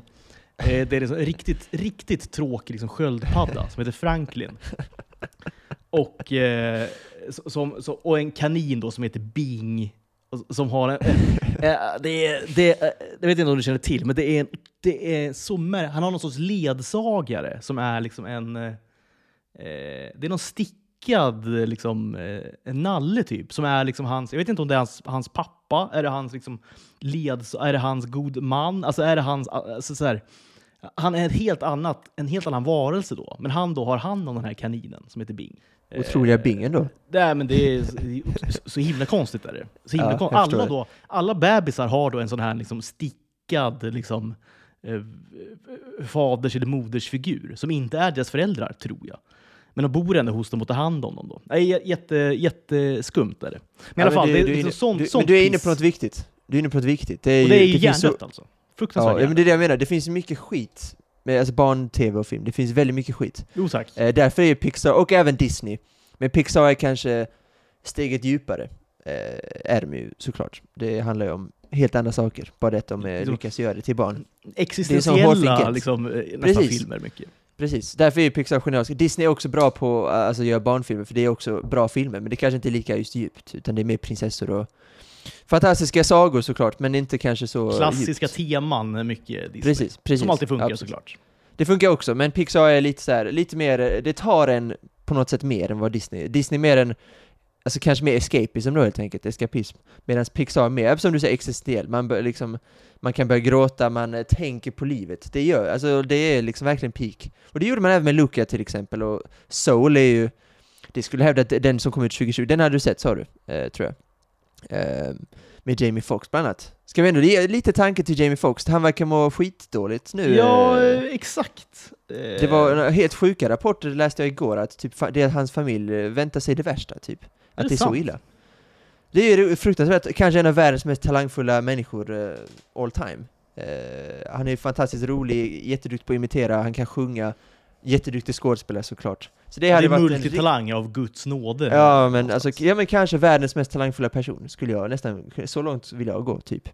Eh, det är liksom en riktigt, riktigt tråkig liksom sköldpadda som heter Franklin. Och, eh, som, som, och en kanin då som heter Bing. Som har en... eh, (laughs) det, är, det, är- jag vet inte om du känner till, men det är, det är så Han har någon sorts ledsagare som är liksom en... eh, eh det är någon stickad eh, liksom, eh, en nalle typ, som är liksom hans... Jag vet inte om det är hans, hans pappa, är det hans liksom, leds, är det hans god man? Alltså är det hans... Alltså, så här, han är ett helt annat, en helt annan varelse då, men han då har hand om den här kaninen som heter Bing. Otroliga Eh, bingen då. Nej, men det är så, så himla konstigt. Är det. Så himla Ja, alla, då, alla bebisar har då en sån här liksom stickad liksom, eh, faders eller modersfigur som inte är deras föräldrar, tror jag. Men de bor ändå hos dem och tar hand om dem. Då. Nej, jä- jätte, jätteskumt är det. Men i alla fall, du, det är du, är liksom inne, sånt, du, sånt du är inne på något viktigt. Du är inne på något viktigt. Det är Och det är ju finns så- hjärndött alltså. Fruktansvärt Ja, men det är det jag menar. Det finns mycket skit med alltså barn-tv och film. Det finns väldigt mycket skit. Jo tack. Eh, därför är ju Pixar, och även Disney, men Pixar är kanske steget djupare. Eh, är de ju såklart. Det handlar ju om helt andra saker. Bara det att de eh, lyckas göra det till barn. Existentiella liksom, eh, nästan filmer mycket. Precis, därför är ju Pixar genialiska. Disney är också bra på att alltså, göra barnfilmer, för det är också bra filmer, men det kanske inte är lika just djupt, utan det är mer prinsessor och fantastiska sagor såklart, men inte kanske så Klassiska djupt. teman mycket Disney. Precis, precis. Som alltid funkar Absolut. såklart. Det funkar också, men Pixar är lite så här, lite mer, det tar en på något sätt mer än vad Disney Disney mer en, alltså kanske mer escapism då helt enkelt, eskapism. Medan Pixar är mer, som du säger, existentiell. Man bör liksom, man kan börja gråta, man eh, tänker på livet. Det gör, alltså det är liksom verkligen peak. Och det gjorde man även med Luca till exempel, och Soul är ju, det skulle hävda att den som kom ut 2020, den hade du sett sa du, eh, tror jag. Eh, med Jamie Foxx bland annat. Ska vi ändå ge lite tanke till Jamie Foxx? Han verkar må skitdåligt nu. Ja, eh, eh, exakt. det var en helt sjuka rapporter läste jag igår, att typ, det är hans familj väntar sig det värsta, typ. Att det det är så illa. Det är fruktansvärt, kanske en av världens mest talangfulla människor all time. Han är fantastiskt rolig, jätteduktig på att imitera, han kan sjunga, jätteduktig skådespelare såklart. Så det Det hade är varit en multitalang av Guds nåde. Ja men, alltså, ja men kanske världens mest talangfulla person, skulle jag nästan, så långt vill jag gå typ.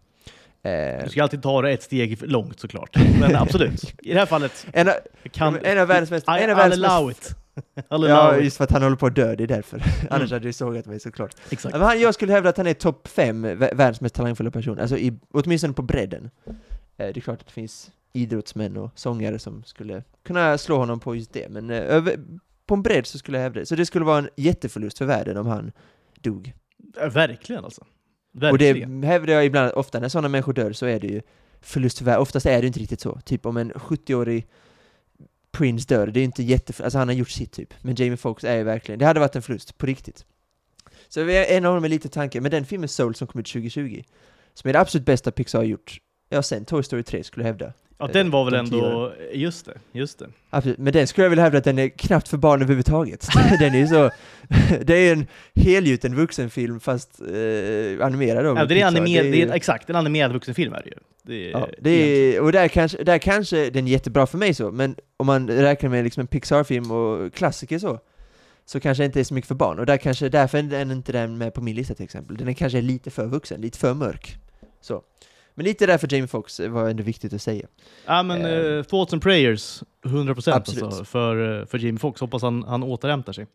Eh, Du ska alltid ta det ett steg långt såklart. Men (laughs) absolut. I det här fallet en, av- kan... en av världens mest, I, en av världens allow mest it. (laughs) I'll Ja, allow it. just för att han håller på att dö, det är därför. Annars hade du sågat mig såklart. Exakt. Men han, jag skulle hävda att han är topp fem vä- världens mest talangfulla person, alltså i, åtminstone på bredden. Eh, det är klart att det finns idrottsmän och sångare som skulle kunna slå honom på just det, men eh, över, på en bredd så skulle jag hävda det. Så det skulle vara en jätteförlust för världen om han dog. Ja, Verkligen alltså. Och Verkligen. det hävdar jag ibland, ofta när sådana människor dör så är det ju förlust för världen, oftast är det inte riktigt så. Typ om en 70-årig Prince dör, det är inte jätte... Alltså han har gjort sitt typ. Men Jamie Foxx är ju verkligen, det hade varit en förlust, på riktigt. Så vi en av dem är lite tanke, men den filmen Soul som kom ut 2020, som är det absolut bästa Pixar har gjort, ja sen Toy Story 3 skulle jag hävda. Ja, den var väl De ändå, just det, just det. Absolut, men den skulle jag vilja hävda att den är knappt för barn överhuvudtaget. (laughs) den är ju så, (laughs) det är en helgjuten vuxenfilm fast eh, animerad då. Ja, det är, Pixar. animer, det ju- är exakt, en animerad vuxenfilm är det ju. Det är, Ja, det är, och där kanske, där kanske den är jättebra för mig så, men om man räknar med liksom en Pixar-film och klassiker så, så kanske det inte är så mycket för barn, och där kanske, därför är den inte den med på min lista till exempel. Den är kanske lite för vuxen, lite för mörk. Så. Men lite därför Jamie Foxx var ändå viktigt att säga. Ja men Eh. uh, thoughts and prayers, 100% Absolut. alltså, för, eh, för Jamie Foxx. Hoppas han, han återhämtar sig.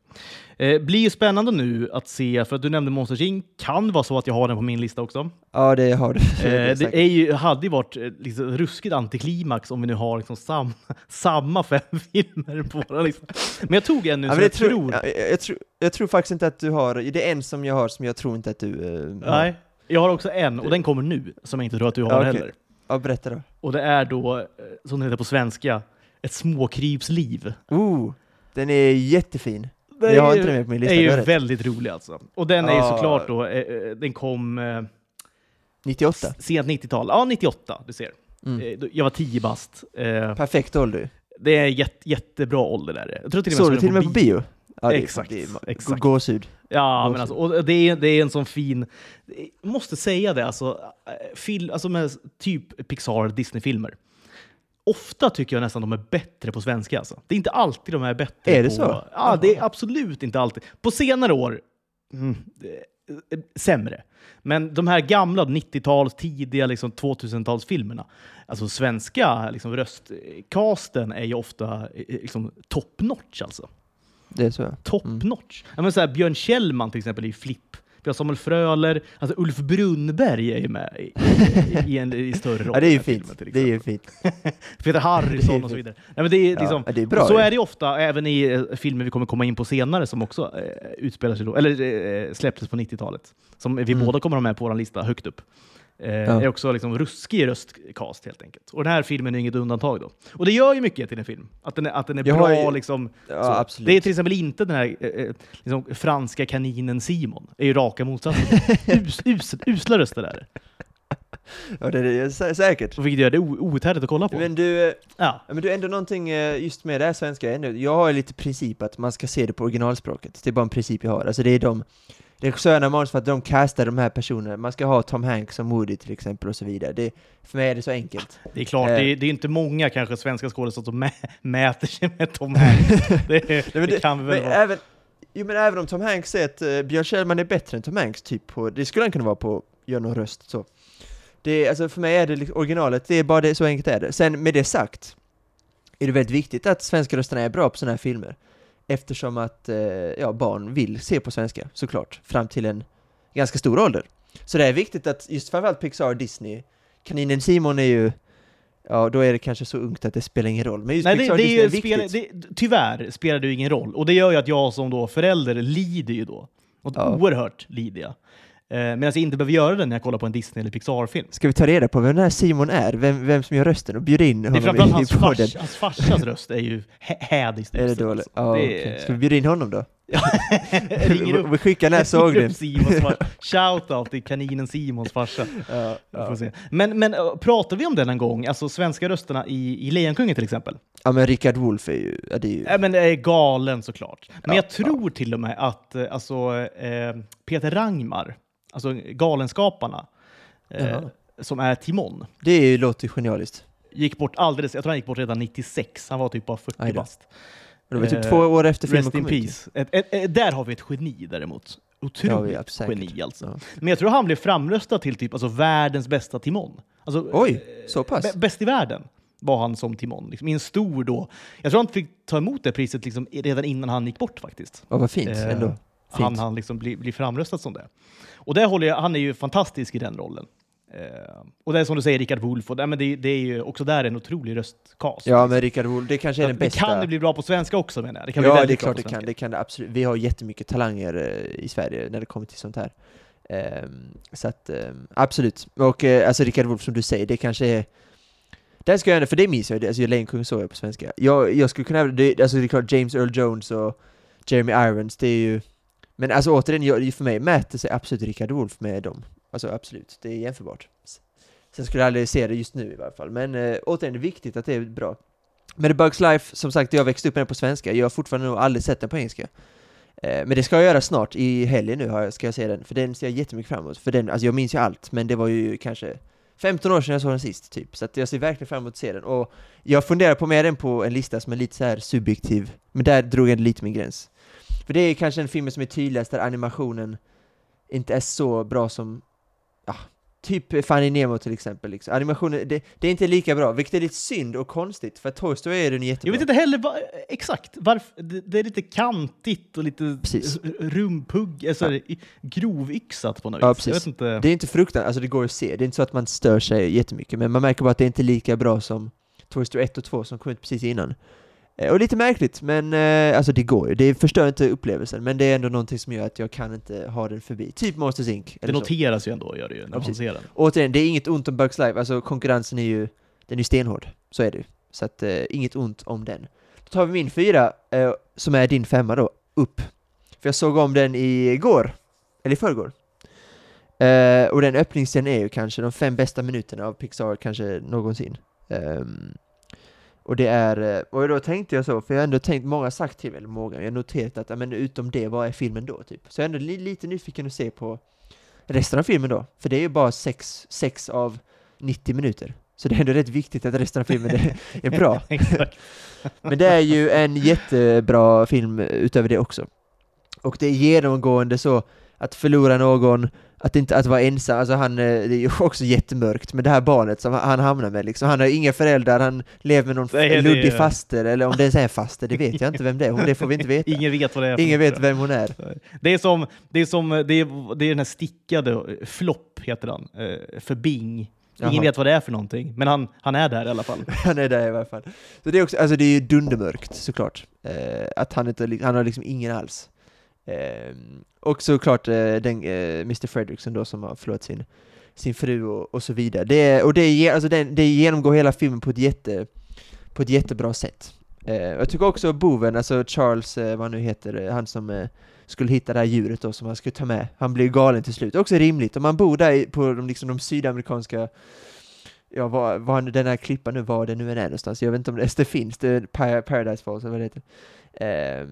Eh, blir ju spännande nu att se, för att du nämnde Monsters Inc. Kan vara så att jag har den på min lista också. Ja, det har du. Eh, (laughs) det är ju, hade ju varit eh, liksom, ruskigt antiklimax om vi nu har liksom sam, (laughs) samma fem filmer på våra lista. Men jag tog en nu Ja, som jag tror, tror... ja, jag, jag, tror, jag tror faktiskt inte att du har, det är en som jag har som jag tror inte att du eh, har. Jag har också en, och den kommer nu, som jag inte tror att du har Ja, okej. heller. Ja, berätta då. Och det är då, eh, som det heter på svenska, ett småkrypsliv. Oh, den är jättefin. Det jag har är inte ju- den med på min lista, är du ju har rätt. väldigt rolig alltså. Och den är ju Ja. såklart då, eh, eh, den kom eh, 98. sent 90-tal. Ja, 98, du ser. Mm. Eh, då- Jag var 10 bast. Eh, Perfekt ålder. Det är jätte, jättebra ålder där. Jag tror till och med Såg du till och den med på bio? Ja, det Exakt, Det exakt. Gåshud. Ja, Gåshud. men alltså, och det är, det är en sån fin... Jag måste säga det, alltså, eh, fil, alltså med typ Pixar Disney-filmer. Ofta tycker jag nästan de är bättre på svenska. Alltså. Det är inte alltid de är bättre Är det på... så? Ja, det är absolut inte alltid. På senare år, mm, eh, sämre. Men de här gamla 90-tals, tidiga liksom 2000-talsfilmerna, alltså svenska liksom, röstcasten är ju ofta eh, liksom, top notch alltså. Det är så ja. Top Mm. notch. Ja, men så här, Björn Kjellman till exempel i Flipp. Vi har Samuel Fröler, alltså Ulf Brunnberg är ju med i, i, i en i större roll. Ja, det är ju fint. Det är ju fint. (laughs) Peter är Harrison ju och så vidare. Nej, men det är Ja, liksom, det är bra så ju. är det ju ofta, även i eh, filmer vi kommer komma in på senare som också eh, utspelar sig då, eller eh, släpptes på 90-talet. Som vi Mm. båda kommer ha med på vår lista högt upp. Eh, Ja. Är också liksom ruskig röstcast helt enkelt. Och den här filmen är inget undantag då. Och det gör ju mycket till en film. Att den är, att den är Jag bra ju- liksom. Ja. Det är till exempel inte den här eh, eh, liksom, franska kaninen Simon. Det är ju raka motsatsen. (laughs) Us, us, usla röster där. Ja, det är det, sä- säkert. Vilket gör det outhärdligt att kolla på. Men du, eh, ja. men du, ändå någonting just med det här svenska ändå. Jag har ju lite princip att man ska se det på originalspråket. Det är bara en princip jag har. Alltså det är de regissörerna manus för att de castar de här personerna. Man ska ha Tom Hanks som Woody till exempel och så vidare. Det, för mig är det så enkelt. Det är klart, Eh. det, är, det är inte många kanske svenska skådespelare som mä, (laughs) mäter sig med Tom Hanks. (laughs) Det, det, men det- kan vi väl vara. även, jo, men även om Tom Hanks säger att uh, Björn Kjellman är bättre än Tom Hanks, typ på, det skulle han kunna vara på Gör någon röst så. Det, alltså för mig är det liksom, originalet, det är bara det, så enkelt är det. Sen med det sagt, är det väldigt viktigt att svenska rösterna är bra på sådana här filmer. Eftersom att, eh, ja, barn vill se på svenska, såklart, fram till en ganska stor ålder. Så det är viktigt att, just framförallt Pixar och Disney, Kaninen Simon är ju, ja då är det kanske så ungt att det spelar ingen roll. Men just Nej, det, Pixar det Disney är är viktigt. spelar, det, tyvärr spelar det ju ingen roll. Och det gör ju att jag som då förälder lider ju då. Och Ja. oerhört lider jag. Eh, Medan jag inte behöver göra det när jag kollar på en Disney eller Pixar-film. Ska vi ta reda på vem den här Simon är? Vem, vem som gör rösten och bjuda in Det är honom framförallt i, i hans, podden? fars, hans farsas röst är ju hä- hädiskt Är det dåligt? Ja, Det okej. är- Ska vi bjuda in honom då? (laughs) ringer upp, Vi skickar den här sågningen. (laughs) (laughs) Shout-out till kaninen Simons farsa. Ja, ja. Men, men äh, pratar vi om den en gång? Alltså svenska rösterna i, i Lejonkungen till exempel? ja, men Rickard Wolff är ju... Ja, det är ju... Ja, men det är galen såklart. Men Ja, jag tror till och med att eh, alltså, eh, Peter Rangmar, alltså Galenskaparna, eh, som är Timon, Det är ju, låter ju genialiskt. gick bort alldeles, jag tror han gick bort redan 96, han var typ bara 40 Aj då. bast. Det var typ Eh, två år efter filmen Rest in kom ut. peace. Ett, ett, ett, där har vi ett geni däremot. Ja, Otroligt ja, säkert. geni alltså. Ja. Men jag tror han blev framröstad till typ alltså, världens bästa Timon. Alltså, Oj, eh, så pass? bä- Bäst i världen var han som Timon. Liksom, I en stor då. Jag tror han fick ta emot det priset liksom, redan innan han gick bort faktiskt. Ja, vad fint Eh, ändå. Han han liksom bli, bli framröstad som det. Och där håller jag, han är ju fantastisk i den rollen. Eh, och det är som du säger, Richard Wolff, och, nej, men det, det är ju också där en otrolig röstcast. Ja, men Rickard Wolff, det kanske är den det bästa... kan ju bli bra på svenska också menar jag. Det kan bli ja, det är klart det kan. Det kan det absolut. Vi har jättemycket talanger eh, i Sverige när det kommer till sånt här. Ehm, så att, ehm, absolut. Och eh, alltså Rickard Wolff, som du säger, det kanske är... Den ska jag ändå, för det minns jag, alltså Lejonkungen såg jag på svenska. Jag, jag skulle kunna, det, alltså det är klart James Earl Jones och Jeremy Irons, det är ju men alltså återigen, för mig mäter sig absolut Rickard Wolff med dem. Alltså absolut, det är jämförbart. Sen skulle jag aldrig se det just nu i varje fall, men eh, återigen, det är viktigt att det är bra. Men The Bugs Life, som sagt, jag växte upp med den på svenska, jag har fortfarande nog aldrig sett den på engelska. Eh, men det ska jag göra snart, i helgen nu ska jag se den, för den ser jag jättemycket fram emot. För den, alltså jag minns ju allt, men det var ju kanske 15 år sedan jag såg den sist, typ. Så att jag ser verkligen fram emot att se den. Och jag funderar på med den på en lista som är lite så här subjektiv, men där drog jag lite min gräns. För det är kanske en film som är tydligast där animationen inte är så bra som, ja, Typ Fanny Nemo till exempel, liksom. animationen, det, det, är inte lika bra, vilket är lite synd och konstigt, för Toy Story är den jättebra. Jag vet inte heller va, exakt varför, det, det, är lite kantigt och lite precis. rumpugg, alltså ja. grovyxat på något ja, vis. Precis. Inte... Det är inte fruktansvärt, alltså det går att se, det är inte så att man stör sig jättemycket, men man märker bara att det är inte lika bra som Toy Story 1 och 2 som kom ut precis innan. Eh, och lite märkligt, men eh, alltså det går ju. Det förstör inte upplevelsen, men det är ändå någonting som gör att jag kan inte ha den förbi. Typ Monsters Inc. Det noteras så. ju ändå, gör det ju, när ja, man ser den. Återigen, det är inget ont om Bugs Life, alltså konkurrensen är ju, den är ju stenhård. Så är det ju. Så att, eh, inget ont om den. Då tar vi min fyra, eh, som är din femma då, upp. För jag såg om den igår, eller i förrgår. Eh, och den öppningsscenen är ju kanske de fem bästa minuterna av Pixar kanske någonsin. Um, och det är, eh, och då tänkte jag så, för jag har ändå tänkt, många har sagt till mig, eller många, jag har noterat att, men utom det, vad är filmen då? Typ. Så jag är ändå li lite nyfiken att se på resten av filmen då, för det är ju bara sex, sex av 90 minuter. Så det är ändå rätt viktigt att resten av filmen är, (laughs) är bra. (laughs) men det är ju en jättebra film utöver det också. Och det är genomgående så, att förlora någon, att inte att vara ensam, alltså han, eh, det är ju (laughs) också jättemörkt, men det här barnet som han hamnar med liksom, han har inga föräldrar, han lever med någon Nej, luddig är... faster, eller om det ens är faster, det vet jag inte vem det är, det får vi inte veta. (laughs) Ingen vet vad det är. Ingen vet vem hon är. Det är som, det är som, det är, det är den här stickade, Flopp heter han, eh, för Bing. Ingen Jaha. vet vad det är för någonting, men han, han är där i alla fall. (laughs) han är där i alla fall. Så det är också, alltså det är ju dundermörkt såklart. Eh, att han inte, han har liksom ingen alls. Eh, och såklart eh, den, eh, Mr Fredrickson då som har förlorat sin, sin fru och, och så vidare. Det, och det, alltså den, det genomgår hela filmen på ett, jätte, på ett jättebra sätt. Eh, jag tycker också boven, alltså Charles, eh, vad han nu heter, eh, han som eh, skulle hitta det här djuret då som han skulle ta med, han blir galen till slut. Också rimligt, om man bor där på de, liksom, de sydamerikanska ja, var, var den här klippan nu, var det nu än är någonstans, jag vet inte om det, det finns, det är Paradise Falls eller vad det heter. Eh,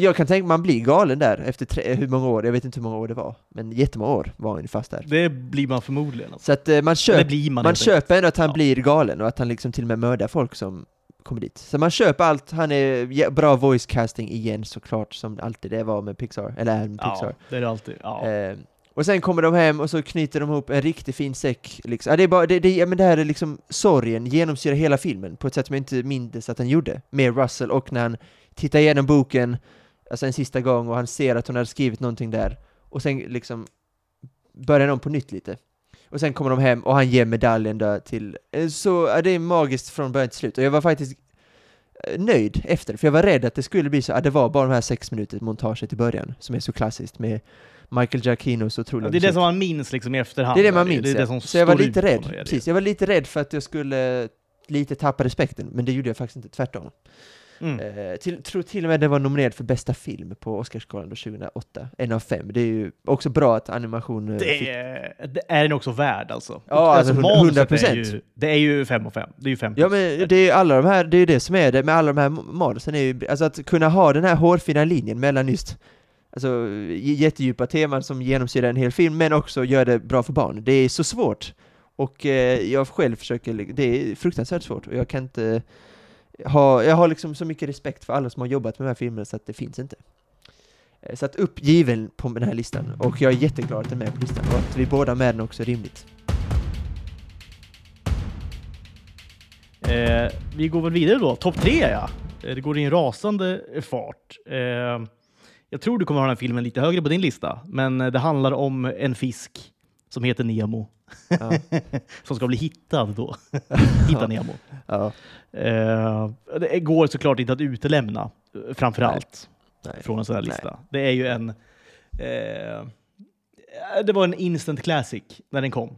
jag kan tänka man blir galen där efter tre, hur många år, jag vet inte hur många år det var, men jättemånga år var han fast där. Det blir man förmodligen. Så att eh, man, köp, man, man köper ändå att han ja. blir galen och att han liksom till och med mördar folk som kommer dit. Så man köper allt, han är bra voice casting igen såklart, som alltid det var med Pixar, eller är med Pixar. Ja, det är det alltid. Ja. Eh, och sen kommer de hem och så knyter de ihop en riktigt fin säck. Liksom. Ja, det, är bara, det, det, men det här är liksom sorgen genomsyrar hela filmen på ett sätt som jag inte minns att han gjorde. Med Russell och när han tittar igenom boken alltså en sista gång och han ser att hon hade skrivit någonting där. Och sen liksom börjar de på nytt lite. Och sen kommer de hem och han ger medaljen där till... Eh, så ja, det är magiskt från början till slut. Och jag var faktiskt eh, nöjd efter, för jag var rädd att det skulle bli så, att det var bara de här sex minuter montaget i början, som är så klassiskt med Michael Giacchinos otroliga ja, Det är det som man minns liksom i efterhand. Det är det man minns, det är det som Så jag var lite rädd, precis, jag var lite rädd för att jag skulle lite tappa respekten, men det gjorde jag faktiskt inte, tvärtom. Mm. Eh, till, tror till och med den var nominerad för bästa film på Oscarsgalan 2008, en av fem. Det är ju också bra att animation eh, det är, det är den också värd alltså. Ja, alltså, alltså 100 procent. Det är ju fem och fem. Det är ju fem Ja, men det är alla de här, det är ju det som är det med alla de här manusen, är ju, alltså att kunna ha den här hårfina linjen mellan just Alltså jättedjupa teman som genomsyrar en hel film, men också gör det bra för barn. Det är så svårt. Och eh, jag själv försöker, det är fruktansvärt svårt, och jag kan inte ha, jag har liksom så mycket respekt för alla som har jobbat med de här filmerna så att det finns inte. Eh, så att uppgiven på den här listan, och jag är jätteglad att den är med på listan, och att vi båda med den också är rimligt. Eh, vi går väl vidare då, topp tre ja. Eh, det går i en rasande fart. Eh, jag tror du kommer ha den här filmen lite högre på din lista, men eh, det handlar om en fisk som heter Nemo. Ja. (laughs) som ska bli hittad då. (laughs) Hitta Nemo. Ja. Uh, det går såklart inte att utelämna, eh, framför allt, från en sån här lista. Nej. Det är ju en... Uh, det var en instant classic när den kom.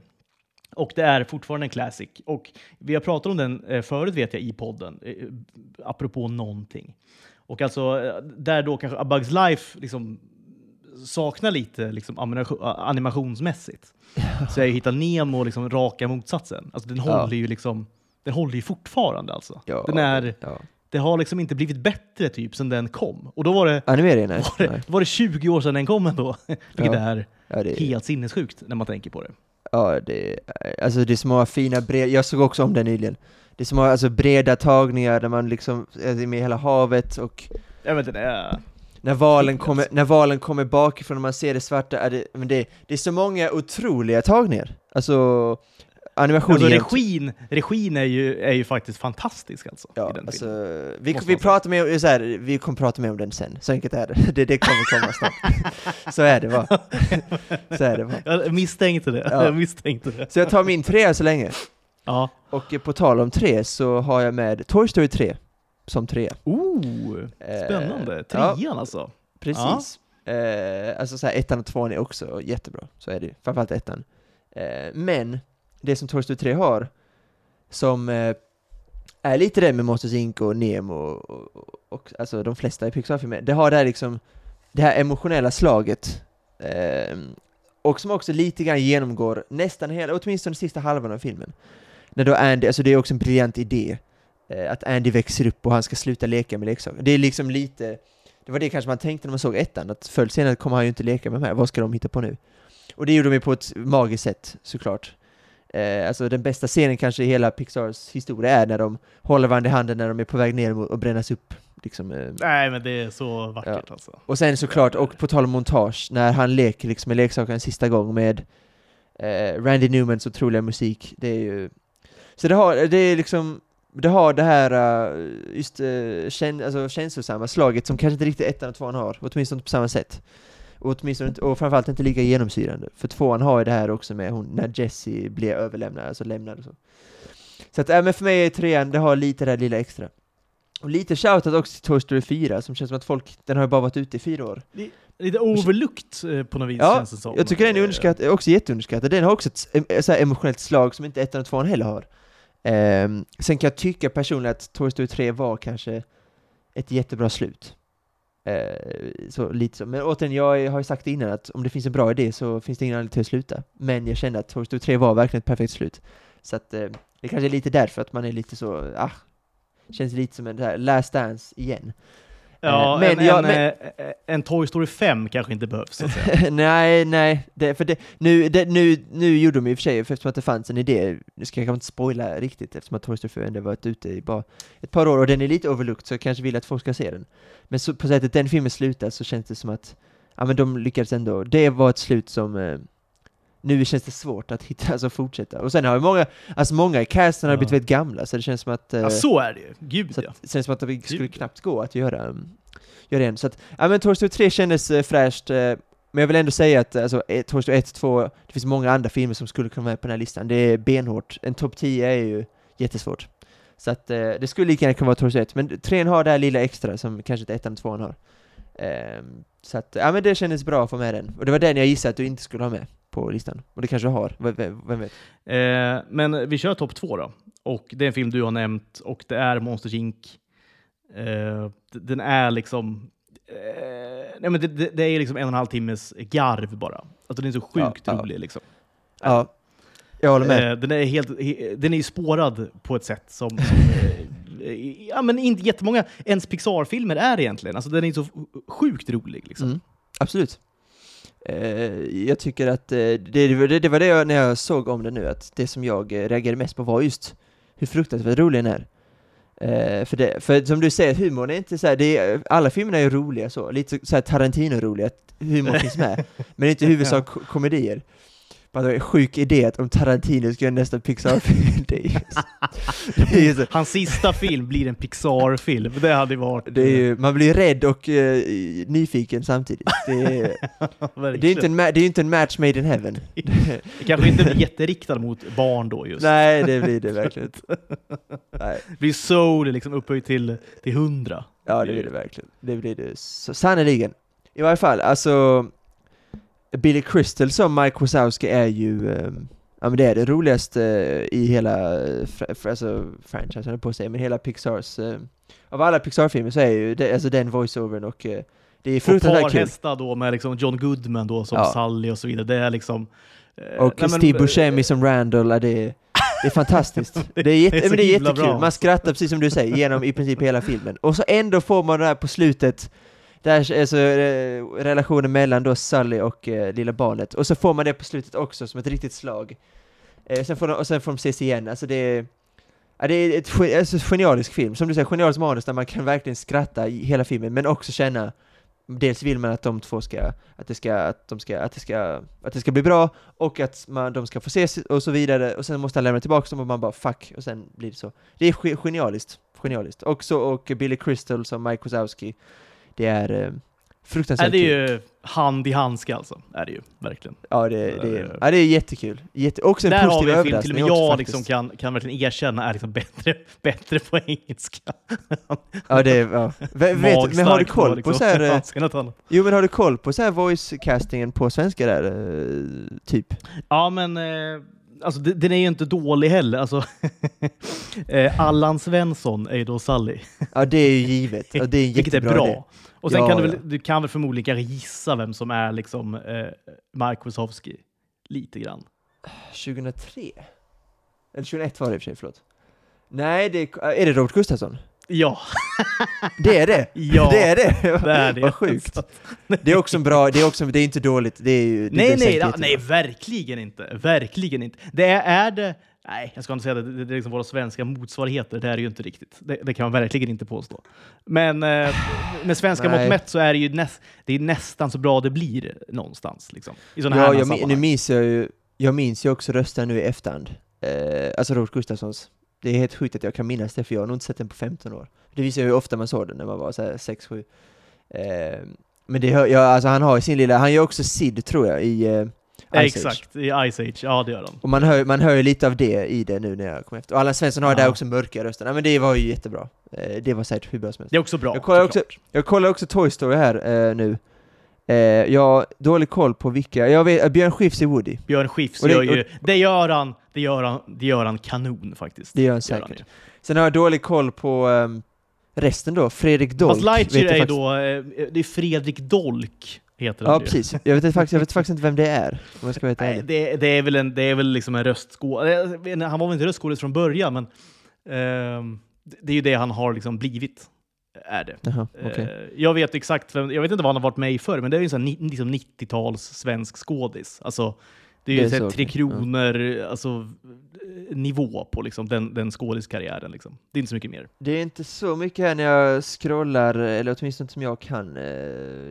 Och det är fortfarande en classic. Och vi har pratat om den förut vet jag i podden, apropå någonting. Och alltså eh, där då kanske A Bugs Life liksom saknar lite liksom, animation- animationsmässigt. Så jag hittar Nemo liksom raka motsatsen. Alltså den Ja. håller ju liksom, den håller ju fortfarande alltså. Ja, Den är, ja. det har liksom inte blivit bättre typ sen den kom. Och då var det, var det, var det 20 år sedan den kom ändå. (laughs) Vilket Ja. är Ja, det, helt sinnessjukt när man tänker på det. ja, det, alltså det är så många fina breda, jag såg också om den nyligen. Det är så många alltså, breda tagningar där man liksom är med i hela havet och Jag vet inte, är... när valen Fint, kommer, alltså. när valen kommer bakifrån och man ser det svarta, är det, men det, det är så många otroliga tagningar. Alltså animationen Alltså regin, regin är, ju, är ju faktiskt fantastisk alltså. Ja, i den alltså, filmen. vi, Måste vi pratar med, så här, vi kommer prata mer om den sen, så enkelt är det. (laughs) Det, det kommer komma snart. (laughs) så är det va. (laughs) Så är det va. Jag misstänkte det. Ja. Jag misstänkte det. Så jag tar min trea så länge. Ja. Och eh, på tal om tre så har jag med Toy Story 3 som trea. Oh, Eh, spännande. ja. Trean alltså. Precis. Eh, alltså så här, ettan och tvåan är också jättebra, så är det ju. Framförallt ettan. Eh, men, det som Toy Story 3 har, som eh, är lite det med Monsters Inc och Nemo och, och, och alltså de flesta i Pixar-filmer, det har det här liksom, det här emotionella slaget. Eh, och som också lite grann genomgår nästan hela, åtminstone sista halvan av filmen. När då Andy, alltså det är också en briljant idé, eh, att Andy växer upp och han ska sluta leka med leksaker. Det är liksom lite, det var det kanske man tänkte när man såg ettan, att förr senare kommer han ju inte leka med de här, vad ska de hitta på nu? Och det gjorde de ju på ett magiskt sätt, såklart. Eh, alltså den bästa scenen kanske i hela Pixars historia är när de håller varandra i handen när de är på väg ner och brännas upp. Liksom, eh. Nej, men det är så vackert alltså. Och sen såklart, och på tal om montage, när han leker liksom med en sista gång med eh, Randy Newmans otroliga musik, det är ju... Så det har, det är liksom, det har det här eh, just uh, kän, alltså känslosamma slaget som kanske inte riktigt ettan och tvåan har, åtminstone inte på samma sätt. Och, åtminstone inte, och framförallt inte lika genomsyrande, för tvåan har ju det här också med hon, när Jessie blir överlämnad, alltså lämnad och så. Så att, äh, men för mig är trean, det har lite det här lilla extra. Och lite shoutout också till Toy Story 4, som känns som att folk, den har ju bara varit ute i fyra år. Lite overlooked eh, på något vis Ja, känns det som. Jag tycker den är Eh, underskattad, också jätteunderskattad. Den har också ett så emotionellt slag som inte ettan och tvåan heller har. Ehm, sen kan jag tycka personligen att Toy Story 3 var kanske ett jättebra slut. Eh, så lite så. Men återigen, jag har ju sagt det innan att om det finns en bra idé så finns det ingen anledning till att sluta. Men jag kände att Toy Story 3 var verkligen ett perfekt slut. Så att eh, det kanske är lite därför att man är lite så, ah, känns lite som en där last dance igen. Ja, Eh, men en, jag- en, men- eh, en Toy Story 5 kanske inte behövs. (laughs) Nej, nej, det, för det, nu, det, nu, nu gjorde de i och för sig, för eftersom att det fanns en idé, nu ska jag kanske inte spoila riktigt eftersom att Toy Story 4 ändå varit ute i bara ett par år och den är lite overlooked så jag kanske vill att folk ska se den. Men så, på sättet den filmen slutar så känns det som att, ja men de lyckades ändå, det var ett slut som eh, nu känns det svårt att hitta, alltså fortsätta. Och sen har ju många, alltså många i casten har Ja. blivit väldigt gamla så det känns som att eh, ja, så är det ju. Gud så ja. det känns som att det skulle Gud. knappt gå att göra, um, göra än. Så att, ja men Toy Story 3 kändes uh, fräscht, eh, men jag vill ändå säga att alltså, eh, Toy Story 1, 2, det finns många andra filmer som skulle kunna vara med på den här listan. Det är benhårt. En topp 10 är ju jättesvårt. Så att eh, det skulle lika gärna kunna vara Toy Story 1, men 3 har det här lilla extra som kanske inte 1 och 2 har. Ehm, så att, ja men det kändes bra att få med den. Och det var den jag gissade att du inte skulle ha med på listan. Och det kanske du har, vem, vet? Eh, men vi kör topp två då. Och det är en film du har nämnt och det är Monsters Inc. Eh, den är liksom... Eh, nej men det, det, det är liksom en och en halv timmes garv bara. Alltså den är så sjukt Ja, ja. rolig liksom. Ja, jag håller med. Eh, den är helt, he, den är spårad på ett sätt som, som eh, ja, men inte jättemånga ens Pixar-filmer är egentligen. Alltså den är så sjukt rolig liksom. Mm, absolut. Eh, jag tycker att eh, det, det, var det, det var det jag, när jag såg om det nu, att det som jag eh, reagerade mest på var just hur fruktansvärt rolig den är. Eh, för, det, för som du säger, humorn är inte så här, det är, alla filmerna är roliga så, lite så, så här Tarantino-roliga, att humorn (laughs) finns med, men inte i huvudsak ko- komedier. Bara en sjuk idé att om Tarantino ska göra nästa Pixar-film, (laughs) det är ju så- det är ju så, Hans sista film blir en Pixar-film. Det hade varit... det är ju, man blir rädd och eh, nyfiken samtidigt. Det är, (laughs) det är inte en, det är inte en match made in heaven. (laughs) Det kanske inte blir jätteriktad mot barn då just. Nej, det blir det verkligen inte. Nej. Det blir soul liksom upphöjt till, till 100. Ja, det blir det verkligen. Det blir det sannerligen. I varje fall, alltså Billy Crystal som Mike Wazowski är ju, ehm, Ja men det är det roligaste eh, i hela, eh, fr- alltså franchisen på säga, men hela Pixars, eh, av alla Pixar-filmer så är ju det, alltså den voiceovern och det är Och fruktansvärt kul. parhästar då med liksom John Goodman då som Ja. Sally och så vidare. Det är liksom... Och nej, Steve Buscemi som Randall, det är, det är fantastiskt. (laughs) Det är, jätte, det är men det är jättekul, bra. man skrattar precis som du säger genom i princip hela filmen. Och så ändå får man det här på slutet, där alltså, eh, relationen mellan då Sully och eh, lilla barnet, och så får man det på slutet också som ett riktigt slag. Eh, sen får de, och sen får de ses igen, alltså det är Ja, det är ett ge- alltså, genialisk film, som du säger, genialiskt manus där man kan verkligen skratta i hela filmen, men också känna Dels vill man att de två ska, att det ska, att de ska, att det ska, att det ska bli bra, och att man, de ska få ses och så vidare, och sen måste han lämna tillbaka dem och man bara fuck, och sen blir det så. Det är genialiskt, genialiskt. Också, och Billy Crystal som Mike Wazowski, det är eh, fruktansvärt Nej, det kul. är ju hand i handske alltså. Är det ju, verkligen. Ja, det, det, är, Eh, ja, det är jättekul. Jätte, också en Där har positiv vi en film till och med jag faktiskt. liksom kan, kan verkligen erkänna är liksom bättre, (laughs) bättre på engelska. Ja, det är, ja. Vet, vet, men har du koll liksom. på så här, eh, jo men har du koll på så här voice castingen på svenska där, eh, typ? Ja, men eh, alltså, det- den är ju inte dålig heller. Alltså, (laughs) eh, Allan Svensson är ju då Sally, Ja, det är ju givet. Ja, det är (laughs) vilket är bra. idé. Och sen Ja, kan du, väl, du kan väl förmodligen kanske gissa vem som är liksom eh, Mike Wazowski. Lite grann. 2003? Eller 2001 var det i och för sig, förlåt. Nej, det är, är det Robert Gustafsson? Ja, Det är det! ja det är det! det är det. Vad sjukt. Det är också en bra, det är också, det är inte dåligt, det är ju... Det Nej, nej, nej, jättebra. verkligen inte. Verkligen inte. Det är, är det... Nej, jag ska inte säga det. Det det är liksom våra svenska motsvarigheter. Det är det ju inte riktigt. Det, det kan man verkligen inte påstå. Men eh, med svenska Nej. mått mätt så är det ju näs, det är nästan så bra det blir någonstans. Liksom, I sådana Ja, här jag, nu minns jag ju, jag minns ju också rösten nu i efterhand. Eh, alltså Robert Gustafssons. Det är helt sjukt att jag kan minnas det, för jag har nog inte sett den på 15 år. Det visar ju hur ofta man såg den när man var så här 6-7. Eh, men det hör, ja, alltså han har ju sin lilla, han gör också Sid tror jag i eh, Ice Age. Exakt, i Ice Age. Ja, det gör han. Och man hör, man hör ju lite av det i det nu när jag kommer efter. Och Allan Svensson har Ja. där också mörka rösten. Ja, men det var ju jättebra. Eh, det var säkert hur bra som helst. Det är också bra. Jag kollar också, jag kollar också Toy Story här eh, nu. Eh, jag har dålig koll på vilka, jag vet, eh, Björn Skifs i Woody. Björn Skifs Och det- gör ju... Det gör han, det gör han, det gör han kanon faktiskt. Det gör han Det gör han säkert. Sen har jag dålig koll på ehm, resten då, Fredrik Dolk. Fast Lightyear är faktiskt- då... eh, Det är Fredrik Dolk, heter han Ja ju. precis, jag vet, faktiskt, jag vet faktiskt inte vem det är, om jag ska helt Nej, det, det, är väl en, det är väl liksom en röstskådis. Han var väl inte röstskådis från början, men ehm, det det är ju det han har liksom blivit. Är det. Jaha, okej. Eh, jag vet exakt jag vet inte vad han har varit med i förr, men det är ju en liksom 90-tals svensk skådis. Alltså, det är Det är så så, Tre okej, ja. Kronor, alltså eh, nivå på liksom, den, den skådiskarriären. Liksom. Det är inte så mycket mer. Det är inte så mycket här när jag scrollar, eller åtminstone inte som jag kan. Eh,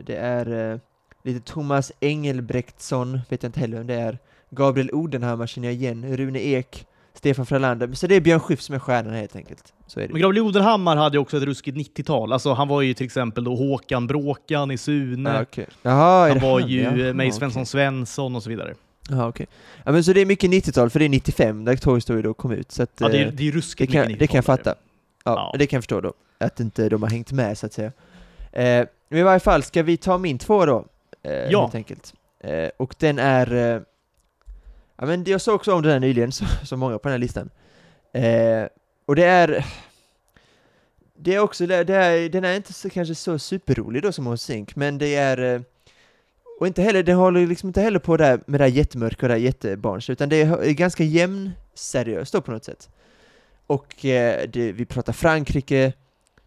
Det är eh, lite Thomas Engelbrektsson, vet jag inte heller vem det är. Gabriel Odenhammar känner jag igen, Rune Ek, Stefan Frölander. Så det är Björn Skifs som är stjärnan helt enkelt. Så är det. Men Gabriel Odenhammar hade ju också ett ruskigt 90-tal. Alltså, han var ju till exempel då Håkan Bråkan i Sune. Ja, okej. Jaha, han var han? ju Jaha, med i. Svensson Svensson och så vidare. Jaha, okej. Ja, men så det är mycket 90-tal, för det är 95 där Toy Story då kom ut. Så att, Ja, det, är, eh, det är det, ruskigt kan, mycket det kan jag 90-tal fatta. Ja, Ja. det kan jag förstå då. Att inte de har hängt med så att säga. Eh, men i varje fall, ska vi ta min två då? Eh, Ja. Helt enkelt. Eh, och den är... Eh, ja men jag såg också om den här nyligen, så, så många på den här listan. Eh, och det är... Det är också, det det är, den är inte så, kanske så superrolig då som hos Sync, men det är... Eh, och inte heller, det håller liksom inte heller på där med det här jättemörka och det här jättebarns, utan det är, är ganska jämn seriöst då på något sätt. Och eh, det, vi pratar Frankrike,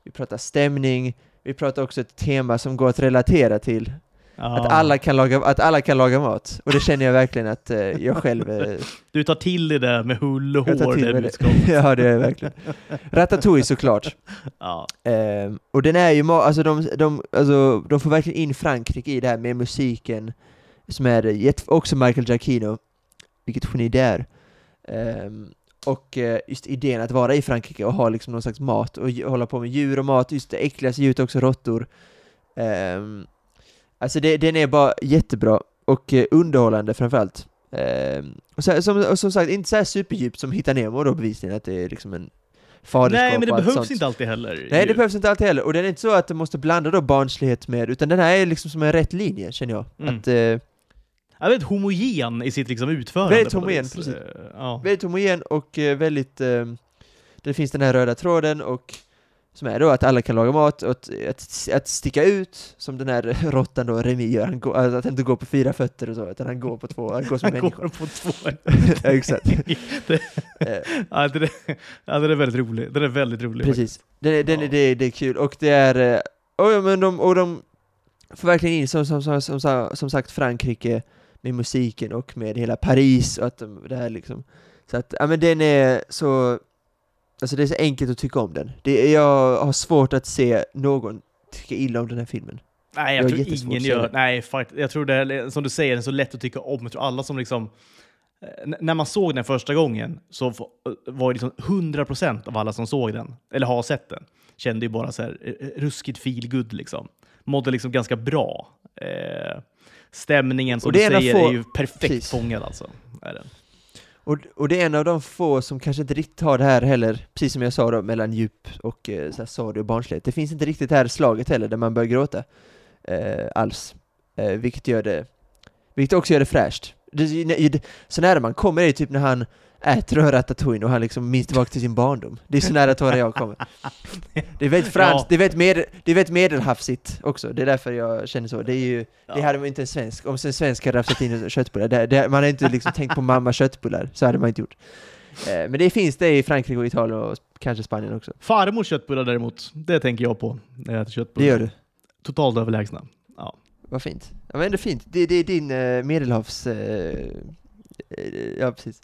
vi pratar stämning, vi pratar också ett tema som går att relatera till. Ja. Att, alla kan laga, att alla kan laga mat. Och det känner jag verkligen att eh, jag själv... Eh, Du tar till det med hull och hår, det budskapet. (laughs) ja, det är jag verkligen. Ratatouille såklart. Ja. Ehm, och den är ju, alltså de, de, alltså de får verkligen in Frankrike i det här med musiken, som är också Michael Giacchino, vilket geni det är. Ehm, och eh, just idén att vara i Frankrike och ha liksom någon slags mat och hålla på med djur och mat, just det äckligaste djuret också råttor. Um, alltså det, den är bara jättebra och eh, underhållande framförallt. Um, och, så, som, och som sagt, inte så här superdjupt som Hitta Nemo då bevisligen, att det är liksom en faderskap Nej, men det och allt behövs sånt. inte alltid heller. Nej, ju. det behövs inte alltid heller. Och det är inte så att det måste blanda då barnslighet med, utan den här är liksom som en rätt linje, känner jag. Mm. Att, eh, jag vet, homogen i sitt liksom utförande. Väldigt homogen, precis. Eh, Ja. Väldigt homogen och eh, väldigt... Eh, det finns den här röda tråden och som är då att alla kan laga mat och att, att, att sticka ut, som den här (laughs) råttan då, Remi gör, han går, alltså att han inte går på fyra fötter och så, utan han går på två, han går som Han människa. går på två. (laughs) ja, exakt. (laughs) det, Eh, ja, det, ja, det är väldigt rolig. Det är väldigt rolig. Precis. Den, är- den, Ja. det, det är kul, och det är... eh, Oh, ja, men de, och de får verkligen in, som, som, som, som, som sagt, Frankrike med musiken och med hela Paris och att de, det här liksom... Så att, ja men den är så... Alltså det är så enkelt att tycka om den. Det, jag har svårt att se någon tycka illa om den här filmen. Nej, Jag jag, tror ingen gör det. Nej, fakt, jag tror det är, som du säger, den är så lätt att tycka om. Jag tror alla som liksom... eh, När man såg den första gången så f- var det liksom 100% av alla som såg den, eller har sett den, kände ju bara så här eh, ruskigt feelgood liksom. Mådde liksom ganska bra. Eh, stämningen som Och det du säger få- är ju perfekt Precis. fångad alltså. Är den. Och, och det är en av de få som kanske inte riktigt har det här heller, precis som jag sa då, mellan djup och eh, så här, sorg och barnslighet. Det finns inte riktigt det här slaget heller, där man börjar gråta eh, alls. Eh, vilket gör det, vilket också gör det fräscht. Det, det, så nära man kommer är det typ när han äter och ratatouille och han liksom minns tillbaka till sin barndom. Det är så nära tårar jag kommer. (laughs) Det är väldigt franskt, Ja. det, är väldigt med, det är väldigt medelhavsigt också, det är därför jag känner så. Det är ju, det Ja. hade man inte en svensk, om en svensk hade haft in köttbullar, det, det, man hade inte liksom tänkt på mamma köttbullar, så hade man inte gjort. Eh, men det finns det i Frankrike och Italien och kanske Spanien också. Farmors köttbullar däremot, det tänker jag på när jag äter Det köttbullar. gör du. Totalt överlägsna. Ja. Vad fint. Ja men ändå fint. Det, det är din eh, medelhavs... Eh, ja precis.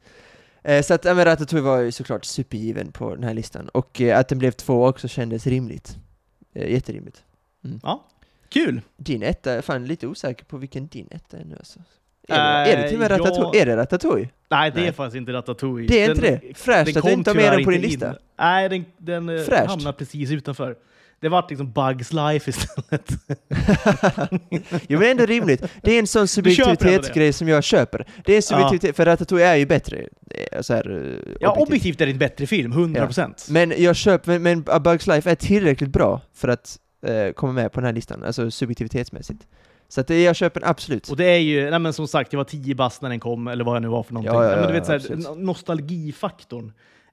Eh, så att, ja men Ratatouille var ju såklart supergiven på den här listan. Och eh, att den blev två också kändes rimligt. Eh, jätterimligt. Kul! Din etta, jag är fan lite osäker på vilken din etta är nu alltså. Är, det, är det till och med ja. Ratatouille? Är det Ratatouille? Nej, det är Nej. faktiskt inte Ratatouille. Det är inte Den- det? Fräscht att du inte har med den på din inte lista. in. Nej, den, den Fräscht. hamnade precis utanför. Det vart liksom Bugs Life istället. (laughs) jo men ändå rimligt. Det är en sån subjektivitetsgrej som jag köper. Det är en subjektivitet, för Ratatouille är ju bättre. eh, Så här, eh, Ja, objektivt. objektivt är det en bättre film, 100%. Men jag köper, men, men A Bugs Life är tillräckligt bra för att eh, komma med på den här listan, alltså subjektivitetsmässigt. Så att det, jag köper den absolut. Och det är ju, nej men som sagt, jag var 10 bast när den kom, eller vad jag nu var för någonting. Ja, ja, Nej, men du ja, vet, så här, nostalgifaktorn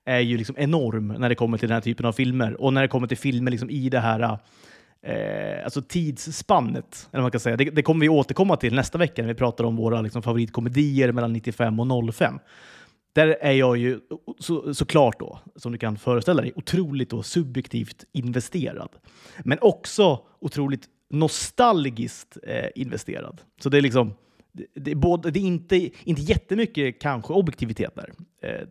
är ju liksom enorm när det kommer till den här typen av filmer. Och när det kommer till filmer liksom i det här eh, alltså tidsspannet, eller man kan säga. Det, det kommer vi återkomma till nästa vecka när vi pratar om våra liksom, favoritkomedier mellan 95 och 05. Där är jag ju så, såklart då, som du kan föreställa dig, otroligt då subjektivt investerad. Men också otroligt nostalgiskt eh, investerad. Så det är liksom, det, det är, både, det är inte, inte jättemycket kanske objektivitet där. Eh,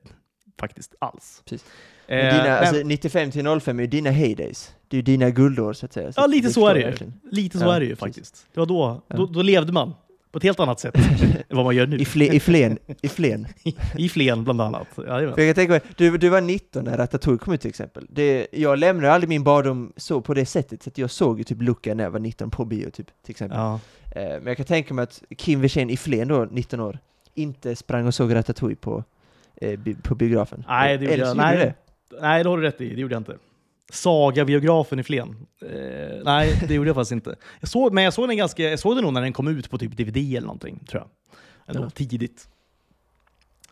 faktiskt alls. Precis. Eh, dina, alltså 95 till 05 är ju dina heydays. Det är ju dina guldår så att säga. ja, lite så är det ju. Lite så Ja, är det ju faktiskt. Det var då, Ja. då, då levde man på ett helt annat sätt (laughs) än vad man gör nu. I, fle, I Flen, i Flen. (laughs) I Flen bland annat. Jajamän. För jag tänka mig, du, du var 19 när Ratatouille kom ut till exempel. Det, jag lämnade aldrig min barndom så på det sättet, så att jag såg ju typ Luca när jag var 19 på bio typ, till exempel. Ja. Eh, men jag kan tänka mig att Kim Wirsén i Flen då, 19 år, inte sprang och såg Ratatouille på, eh, bi, på biografen. Nej, det gjorde Eller jag. Nej. Nej, det har du rätt i. Det gjorde jag inte. Saga-biografen i Flen. Eh, nej, det gjorde jag faktiskt inte. Jag såg, men jag såg den ganska, jag såg den nog när den kom ut på typ DVD eller någonting, tror jag. Ändå, Ja. tidigt.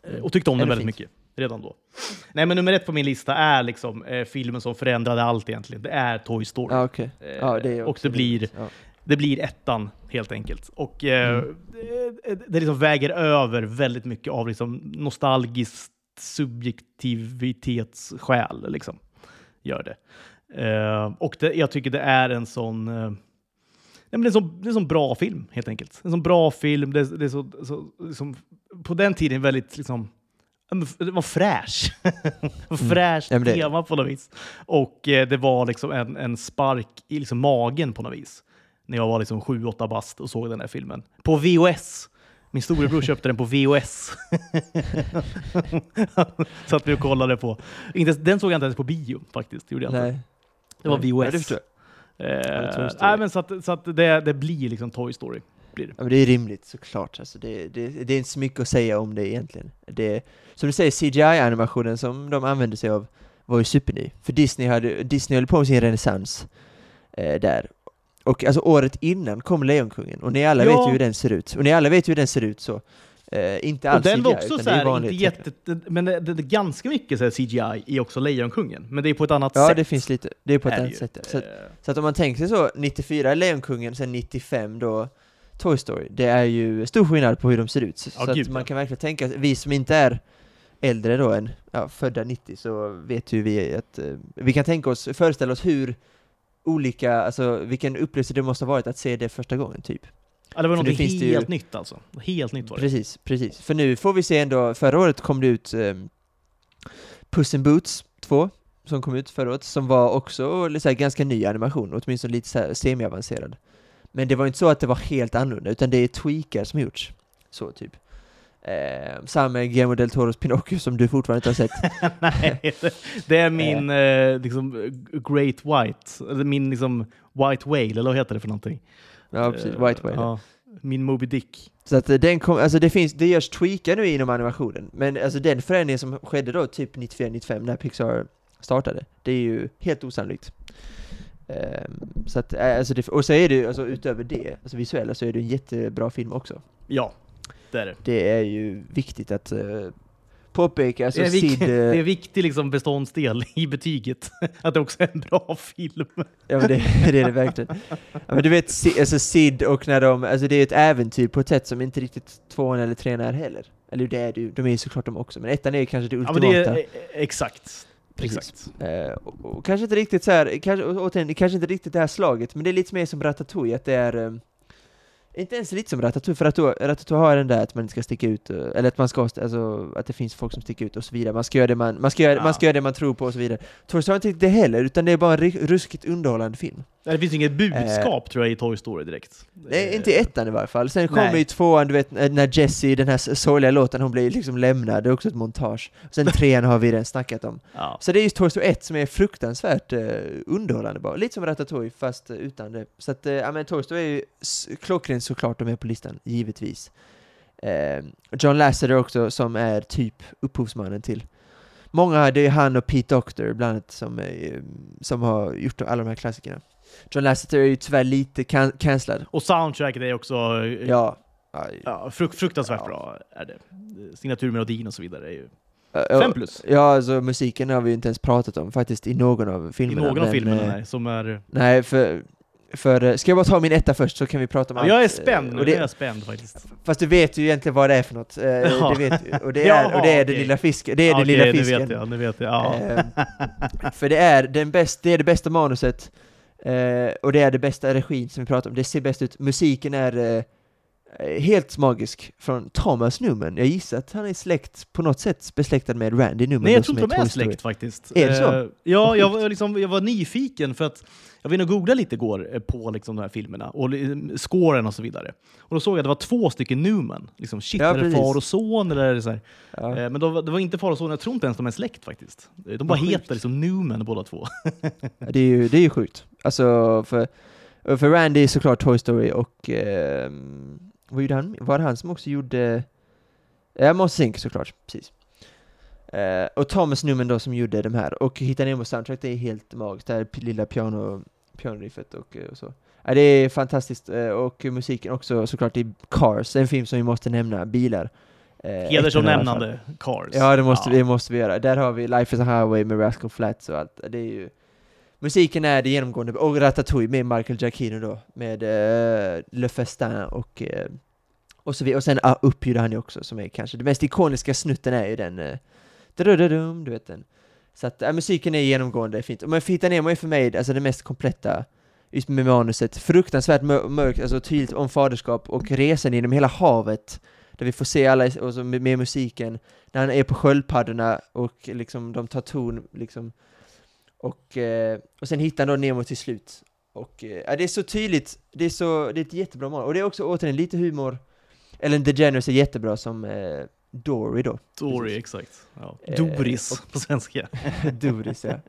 Eh, och tyckte om den väldigt fint. mycket. Redan då. Nej, men nummer ett på min lista är liksom eh, filmen som förändrade allt egentligen. Det är Toy Story. Ja, okej. Eh, Ja, det är och det blir. Ja. Det blir ettan helt enkelt. Och eh, Mm. det, det liksom väger över väldigt mycket av liksom nostalgiskt subjektivitetsskäl. Liksom. Gör det. Eh, och det, jag tycker det är en sån... Eh, nej men det, är en sån, det är en sån bra film, helt enkelt. En sån bra film. Det, det är så, så, liksom, på den tiden väldigt... Liksom, det var fräsch. (laughs) Fräscht Ja, men det- tema på något vis. Och eh, det var liksom en, en spark i liksom magen på något vis. När jag var liksom 7-8 bast och såg den här filmen. På VHS. Min storebror köpte den på VHS. (laughs) Satt vi och kollade på. Inte, den såg jag inte ens på bio faktiskt. Det, gjorde jag inte. Nej. det var Nej. Ja, det VHS. förstår jag. Eh, nej, men så att, så att det, det blir liksom Toy Story. Blir det. Ja, men det är rimligt såklart. Alltså, det, det, det är inte så mycket att säga om det egentligen. Det, som du säger, CGI-animationen som de använde sig av var ju superny. För Disney, hade, Disney höll på med sin renässans eh, där. Och alltså året innan kom Lejonkungen, och ni alla Ja. vet ju hur den ser ut. Och ni alla vet ju hur den ser ut så. Eh, inte Och alls den var CGI, också utan så här, inte jätte, det- men det, det, det ganska mycket så CGI i också Lejonkungen, men det är på ett annat Ja, sätt. det finns lite, det är på ett annat sätt. Så, att- Eh, så att om man tänker sig så, 94 är Lejonkungen, sen 95 då Toy Story, det är ju stor skillnad på hur de ser ut. Så, Ja, så gud, att man ja. kan verkligen tänka, vi som inte är äldre då än ja, födda 90 så vet ju vi att eh, vi kan tänka oss, föreställa oss hur olika, alltså vilken upplevelse det måste ha varit att se det första gången typ. Ja, det var något det ju- helt nytt alltså. Helt nytt var det. Precis, precis. För nu får vi se ändå, förra året kom det ut um, Puss in Boots 2, som kom ut förra året, som var också lite så här, ganska ny animation, åtminstone lite så här semi-avancerad. Men det var inte så att det var helt annorlunda, utan det är tweakar som gjorts. Så typ. Eh, samma med Guillermo del Toros Pinocchio som du fortfarande inte har sett. (laughs) Nej, det- är min eh, liksom, eh, Great White, eller min liksom White Whale, eller vad heter det för någonting? Ja, precis. Eh, White Whale. Ja, min Moby Dick. Så att eh, den kom, alltså det finns, det görs tweakar nu inom animationen, men alltså den förändringen som skedde då typ 94-95 när Pixar startade, det är ju helt osannolikt. Ehm, så att, alltså det, och så är det alltså utöver det, alltså visuella så är det en jättebra film också. Ja, det är det. Det är ju viktigt att uh, påpeka, alltså det, är Sid, eh, det är en viktig liksom, beståndsdel i betyget, (laughs) att det också är en bra film. ja men det, (laughs) det är det verkligen. Ja, men du vet, Si- alltså Sid och när de, alltså det är ett äventyr på ett sätt som inte riktigt tvåan eller trean är heller. Eller det är det ju, de är ju såklart de också, men ettan är kanske det Ja, ultimata. men det är, eh, exakt. Precis. Exakt. Eh, och, och kanske inte riktigt så här, kanske, återigen, kanske inte riktigt det här slaget, men det är lite mer som Ratatouille, att det är eh, inte ens lite som Ratatouille, för Ratatouille, Ratatouille har den där att man inte ska sticka ut, eh, eller att man ska, alltså att det finns folk som sticker ut och så vidare, man ska göra det man, man ska göra, Ja. man ska göra det man tror på och så vidare. Story har inte det heller, utan det är bara en ruskigt underhållande film. Det finns inget budskap tror jag i Toy Story direkt. Nej, Eh, inte i ettan i varje fall. Sen kommer ju tvåan, du vet, när Jessie, den här sorgliga låten, hon blir liksom lämnad, det är också ett montage. Sen (laughs) trean har vi redan snackat om. Ja. Så det är just Toy Story 1 som är fruktansvärt eh, underhållande bara. Lite som Ratatouille fast eh, utan det. Så att, eh, ja men Toy Story är ju klockrent såklart de är på listan, givetvis. Eh, John Lasseter också som är typ upphovsmannen till Många, det är han och Pete Docter bland annat som, eh, som har gjort alla de här klassikerna. John Lasseter är ju tyvärr lite can cancellad. Och soundtracket är också eh, Ja. Ja, ja, fruk fruktansvärt Ja. bra. Är det. Signaturmelodin och så vidare är ju ja, fem plus. Ja, alltså musiken har vi ju inte ens pratat om faktiskt i någon av I filmerna. någon av filmerna eh, nej, som är... Nej, för, för... eh, Ska jag bara ta min etta först så kan vi prata om Ja, allt. jag är spänd Och det... jag det, är spänd faktiskt. fast du vet ju egentligen vad det är för något. Ja. Det vet du. Och det (laughs) Ja, är, och det är den okej. lilla fisken. Det är Ja, den lilla okej, fisken. Nu vet jag, nu vet jag. Ja. För det är, den bäst, det är det bästa manuset, eh, och det är det bästa regin som vi pratar om. Det ser bäst ut. Musiken är eh, helt magisk från Thomas Newman. Jag gissar att han är släkt, på något sätt besläktad med Randy Newman. Nej, jag tror inte de är släkt faktiskt. Är det så? Eh, ja, jag var, liksom, jag var nyfiken för att jag var inne och googlade lite igår eh, på liksom, de här filmerna och li- scoren och så vidare. Och då såg jag att det var två stycken Newman. Liksom, shit, Ja, är det far och son? Eller så? Ja. Eh, Men då, det var inte far och son, jag tror inte ens de är släkt faktiskt. De bara heter liksom Newman båda två. (laughs) Det är ju, det är ju sjukt. Alltså, för, för Randy är såklart Toy Story och... ehm, vad gjorde han? Var det han som också gjorde... Ja, Monsters Inc såklart, precis. Eh, och Thomas Newman då som gjorde de här. Och Hitta Nemo soundtrack, det är helt magiskt. Det här lilla piano, pianoriffet och, eh, och så. Ja, det är fantastiskt. eh, Och musiken också såklart i Cars, en film som vi måste nämna, bilar. Eh. Hedersomnämnande Cars. Ja, det måste, det måste vi göra. Där har vi Life is a Highway med Rascal Flatts och allt. Det är ju... Musiken är det genomgående, och Ratatouille med Michael Giacchino då, med uh, Le Festin och, eh, och så vidare. Och sen uh, Up gjorde han ju också, som är kanske, den mest ikoniska snutten är ju den, uh, du vet den. Så att ja musiken är genomgående fint. Och men Fitta Nemo är för mig alltså det mest kompletta, just med manuset, fruktansvärt mörkt, alltså tydligt om faderskap och resan genom hela havet, där vi får se alla, och så med, med musiken, när han är på sköldpaddorna och liksom de tar ton liksom och, eh, och sen hittar han då Nemo till slut och eh, ja, det är så tydligt, det är så, det är ett jättebra manus. och det är också återigen lite humor Ellen DeGeneres är jättebra som eh, Dory då, Dory, Precis. exakt. Ja. Eh, Doris på svenska. (laughs) Doris ja,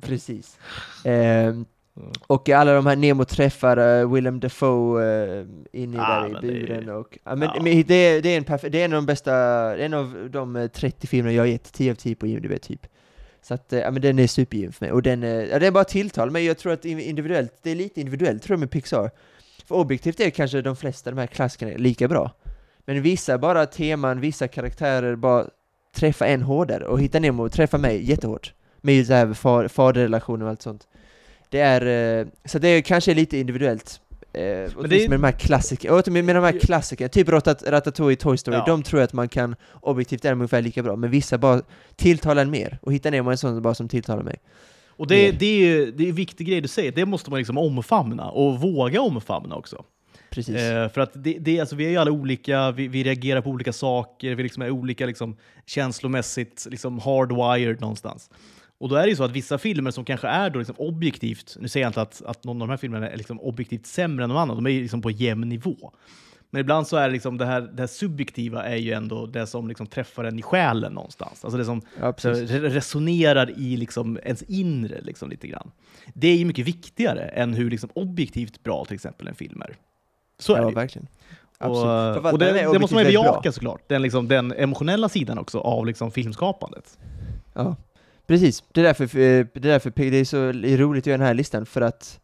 precis Ehm, och alla de här Nemo träffar uh, Willem Dafoe uh, inne Ah, där i det är- buren och, ja, men, ja. men det, är, det, är en perfe- det är en av de bästa, en av de eh, 30 filmerna jag har gett 10 av 10 på IMDB typ Så att, eh, ja men den är supergiven för mig, och den, eh, ja, den bara tilltal men jag tror att individuellt, det är lite individuellt tror jag med Pixar. För objektivt är kanske de flesta de här klassikerna lika bra. Men vissa bara teman, vissa karaktärer bara träffar en hårdare, och Hitta Nemo träffar mig jättehårt. Med just det här far, faderrelationer och allt sånt. Det är, eh, så det är kanske lite individuellt. Eh, men det är... med de här klassikerna, med, med de här klassikerna, typ Ratat, Ratatouille, Toy Story, ja. de tror jag att man kan objektivt är ungefär lika bra, men vissa bara tilltalar en mer, och Hitta Nemo är en sån bara som tilltalar mig. Och det, det är det är en viktig grej du säger, det måste man liksom omfamna, och våga omfamna också. Precis. Eh, för att det, det, alltså, vi är ju alla olika, vi, vi reagerar på olika saker, vi liksom är olika liksom, känslomässigt liksom hardwired någonstans. Och då är det ju så att vissa filmer som kanske är då liksom objektivt, nu säger jag inte att, att någon av de här filmerna är liksom objektivt sämre än någon annan, de är ju liksom på jämn nivå. Men ibland så är det liksom det här, det här subjektiva är ju ändå det som liksom träffar en i själen någonstans. Alltså det som ja, resonerar i liksom ens inre liksom lite grann. Det är ju mycket viktigare än hur liksom objektivt bra till exempel en film är. Så är ja, det verkligen. Och, och det, det måste man ju bejaka såklart, den, liksom, den emotionella sidan också av liksom filmskapandet. Ja, precis. Det är därför, eh, det är, därför det är så roligt att göra den här listan, för att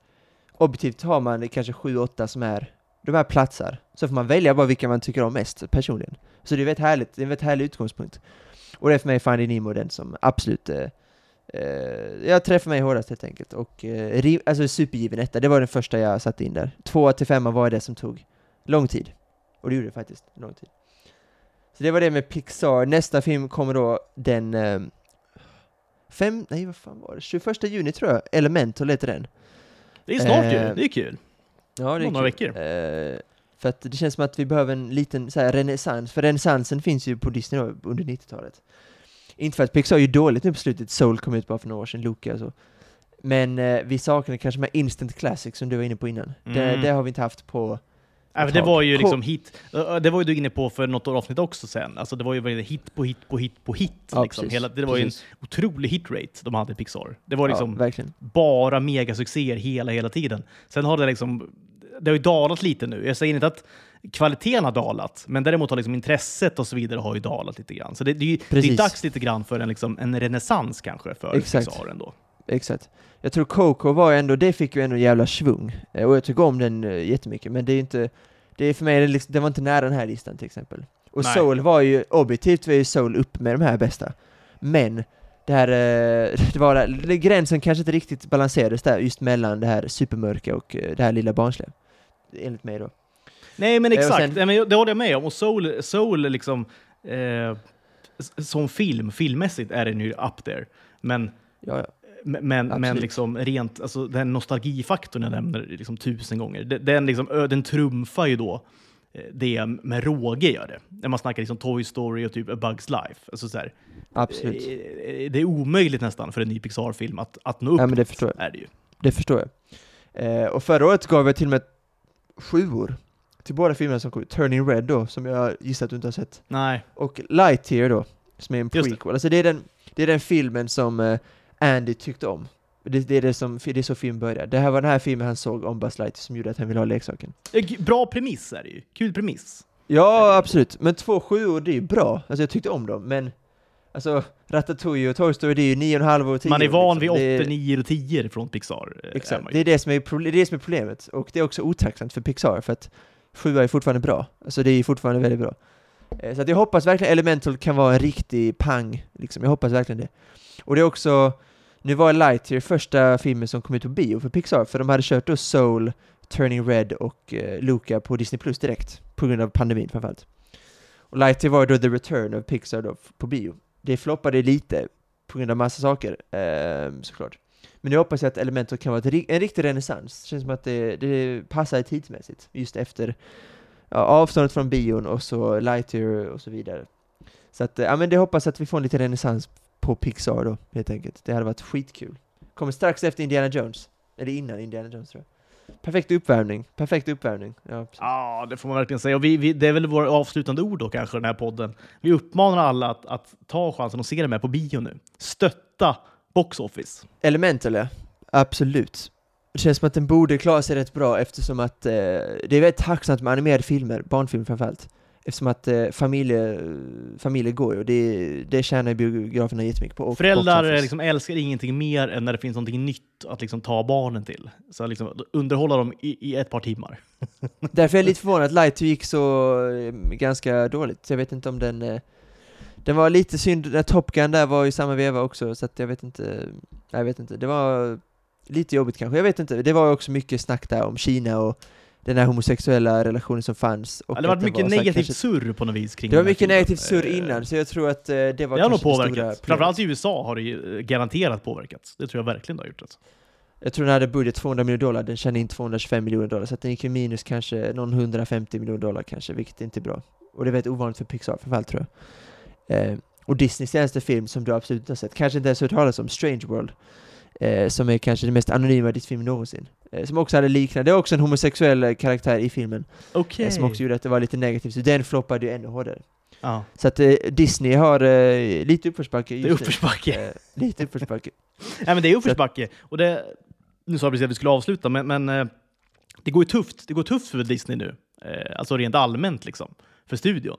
objektivt har man kanske sju, åtta som är de här platsar, så får man välja bara vilka man tycker om mest personligen. Så det är, väldigt härligt, det är en väldigt härlig utgångspunkt. Och det är för mig Finding Nemo den som absolut eh, eh, jag träffar mig hårdast helt enkelt. Och eh, alltså supergiven etta, det var den första jag satte in där. Två till femma var det som tog lång tid. Och det gjorde det faktiskt, lång tid. Så det var det med Pixar. Nästa film kommer då den eh, fem, nej vad fan var det? 21 juni tror jag, Elemental heter den. Det är snart ju, eh, det är kul. Ja, det är Några kul. veckor. Eh, för att det känns som att vi behöver en liten så här, renässans, för renässansen finns ju på Disney under 90-talet. Inte för att Pixar är ju dåligt nu på slutet, Soul kom ut bara för några år sedan, Luca och så. Men eh, vi saknar kanske med instant classics som du var inne på innan. Mm. Det, det, har vi inte haft på Ja, det var ju liksom hit, det var ju du inne på för något avsnitt också sen. Alltså det var ju hit på hit på hit på hit. Ja, liksom. Hela, det var precis. ju en otrolig hitrate de hade i Pixar. Det var liksom ja, bara megasuccéer hela, hela tiden. Sen har det liksom, det har ju dalat lite nu. Jag säger inte att kvaliteten har dalat, men däremot har liksom intresset och så vidare har ju dalat lite grann. Så det, det, det är dags lite grann för en, liksom, en renässans kanske för Exakt. Pixar ändå. Exakt. Jag tror Coco var ändå, det fick ju ändå en jävla svung. Eh, och jag tycker om den eh, jättemycket, men det är inte, det är för mig, liksom, det var inte nära den här listan till exempel. Och Nej. Soul var ju, objektivt var ju Soul upp med de här bästa. Men, det här, eh, (laughs) det var där, gränsen kanske inte riktigt balanserades där, just mellan det här supermörka och det här lilla barnsliga. Enligt mig då. Nej, men exakt. Sen... det håller jag med om. Och Soul, Soul liksom, eh, som film, filmmässigt är den ju up there. Men, ja, ja. men, men liksom rent, alltså, den nostalgifaktorn jag nämner liksom tusen gånger, den, liksom, den trumfar ju då eh, det med råge gör det. När man snackar liksom Toy Story och typ A Bugs Life. Alltså så här, Absolut. Eh, det är omöjligt nästan för en ny Pixar-film att, att nå upp. Ja, men det förstår jag. Är det, ju. det förstår jag. Eh, och förra året gav jag till och med sjuor till båda filmerna som kom Turning Red då, som jag gissar att du inte har sett. Nej. Och Lightyear då, som är en prequel. Det. Alltså det är, den, det är den filmen som uh, Andy tyckte om. Det, det, är det, som, det är så filmen börjar. Det här var den här filmen han såg om Buzz Lightyear som gjorde att han ville ha leksaken. Bra premiss är det ju. Kul premiss. Ja, absolut. Men två sjuor, det är ju bra. Alltså jag tyckte om dem, men Alltså, Ratatouille och Toy Story, det är ju 9,5 och 10. Man är van liksom. vid 8, 9 och 10 från Pixar. Eh, Exakt, det är det, som är, det är det som är problemet. Och det är också otacksamt för Pixar, för att sjua är fortfarande bra. Alltså det är fortfarande väldigt bra. Eh, så att jag hoppas verkligen Elemental kan vara en riktig pang, liksom. Jag hoppas verkligen det. Och det är också, nu var Lightyear första filmen som kom ut på bio för Pixar, för de hade kört då Soul, Turning Red och eh, Luca på Disney Plus direkt, på grund av pandemin framförallt. Och Lightyear var då The Return of Pixar då, på bio. Det floppade lite, på grund av massa saker, eh, såklart. Men jag hoppas att Elementor kan vara en riktig renässans. Det känns som att det, det passar tidsmässigt, just efter ja, avståndet från bion och så Lightyear och så vidare. Så att, ja men det hoppas att vi får en liten renässans på Pixar då, helt enkelt. Det hade varit skitkul. Kommer strax efter Indiana Jones. Eller innan Indiana Jones tror jag. Perfekt uppvärmning, perfekt uppvärmning. Ja, ja, det får man verkligen säga. Och vi, vi, det är väl våra avslutande ord då kanske, den här podden. Vi uppmanar alla att, att ta chansen och se det med på bio nu. Stötta Box Office. Elemental, ja. Absolut. Det känns som att den borde klara sig rätt bra eftersom att eh, det är väldigt tacksamt med animerade filmer, barnfilmer framförallt. Eftersom att eh, familje, familjer går ju och det, det tjänar biograferna jättemycket på. och Föräldrar liksom älskar ingenting mer än när det finns någonting nytt att liksom ta barnen till. Så liksom underhålla dem i, i ett par timmar. Därför är jag lite (laughs) förvånad att Light 2 gick så eh, ganska dåligt. Jag vet inte om den... Eh, den var lite synd, när Top Gun där var i samma veva också, så att jag vet inte... Jag vet inte, det var lite jobbigt kanske. Jag vet inte, det var också mycket snack där om Kina och den här homosexuella relationen som fanns. Och Ja, det varit mycket var negativt kanske- surr på något vis kring Det var mycket negativt surr Eh, innan, så jag tror att eh, det var Det har nog det påverkat. Framförallt i USA har det ju eh, garanterat påverkat. Det tror jag verkligen det har gjort. Alltså. Jag tror den hade budget 200 miljoner dollar, den tjänade in 225 miljoner dollar, så den gick ju minus kanske någon 150 miljoner dollar kanske, vilket inte är bra. Och det är väldigt ovanligt för Pixar framförallt tror jag. Eh, och Disneys senaste film som du absolut inte har sett, kanske inte ens hört talas om, Strange World, eh, som är kanske den mest anonyma Disney-film någonsin. Eh, som också hade liknande, det är också en homosexuell eh, karaktär i filmen, Okej. eh, som också gjorde att det var lite negativt, så den floppade ju ännu hårdare. Ja, Så att eh, Disney har lite uppförsbacke det är uppförsbacke. Lite uppförsbacke. (laughs) Nej men det är uppförsbacke. Och det, nu sa jag precis att vi skulle avsluta, men, men det går ju tufft. Det går tufft för Disney nu. Alltså rent allmänt liksom, för studion.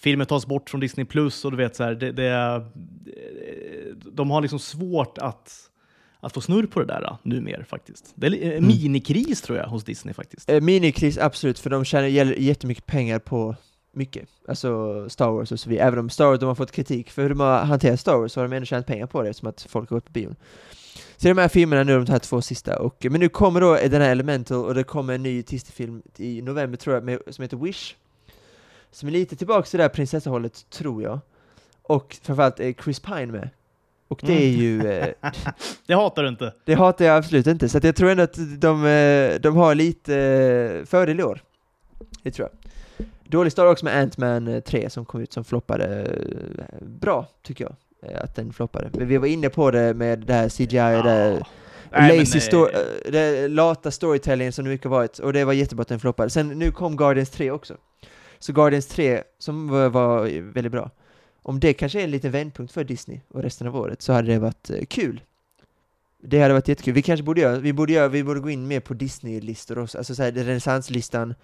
Filmer tas bort från Disney Plus och du vet så här, det, det, de har liksom svårt att, att få snurr på det där numera faktiskt. Det är en Mm. minikris tror jag hos Disney faktiskt. Eh, minikris, absolut, för de tjänar jättemycket pengar på mycket. Alltså Star Wars och så vidare. Även om Star Wars de har fått kritik för hur de har hanterat Star Wars så har de ändå tjänat pengar på det eftersom att folk har gått på bion. Så de här filmerna nu, de här två sista. Och, men nu kommer då den här Elemental och det kommer en ny Disney-film i november tror jag, med, som heter Wish. Som är lite tillbaka till det där prinsessahållet, tror jag. Och framförallt är Chris Pine med. Och det är Mm. ju... Eh, (laughs) Det hatar du inte. det hatar jag absolut inte, så jag tror ändå att de, eh, de har lite eh, fördel i år. Det tror jag. Dålig start också med Ant-Man eh, 3 som kom ut som floppade bra, tycker jag. Att den floppade. Men vi var inne på det med det här CGI, det där Nej, lazy det lata storytelling som det mycket varit, och det var jättebra att den floppade. Sen nu kom Guardians 3 också. Så Guardians 3, som var, var väldigt bra. Om det kanske är en liten vändpunkt för Disney och resten av året, så hade det varit eh, kul. Det hade varit jättekul. Vi kanske borde göra, vi borde göra, vi borde gå in mer på Disney-listor också, alltså såhär renässanslistan,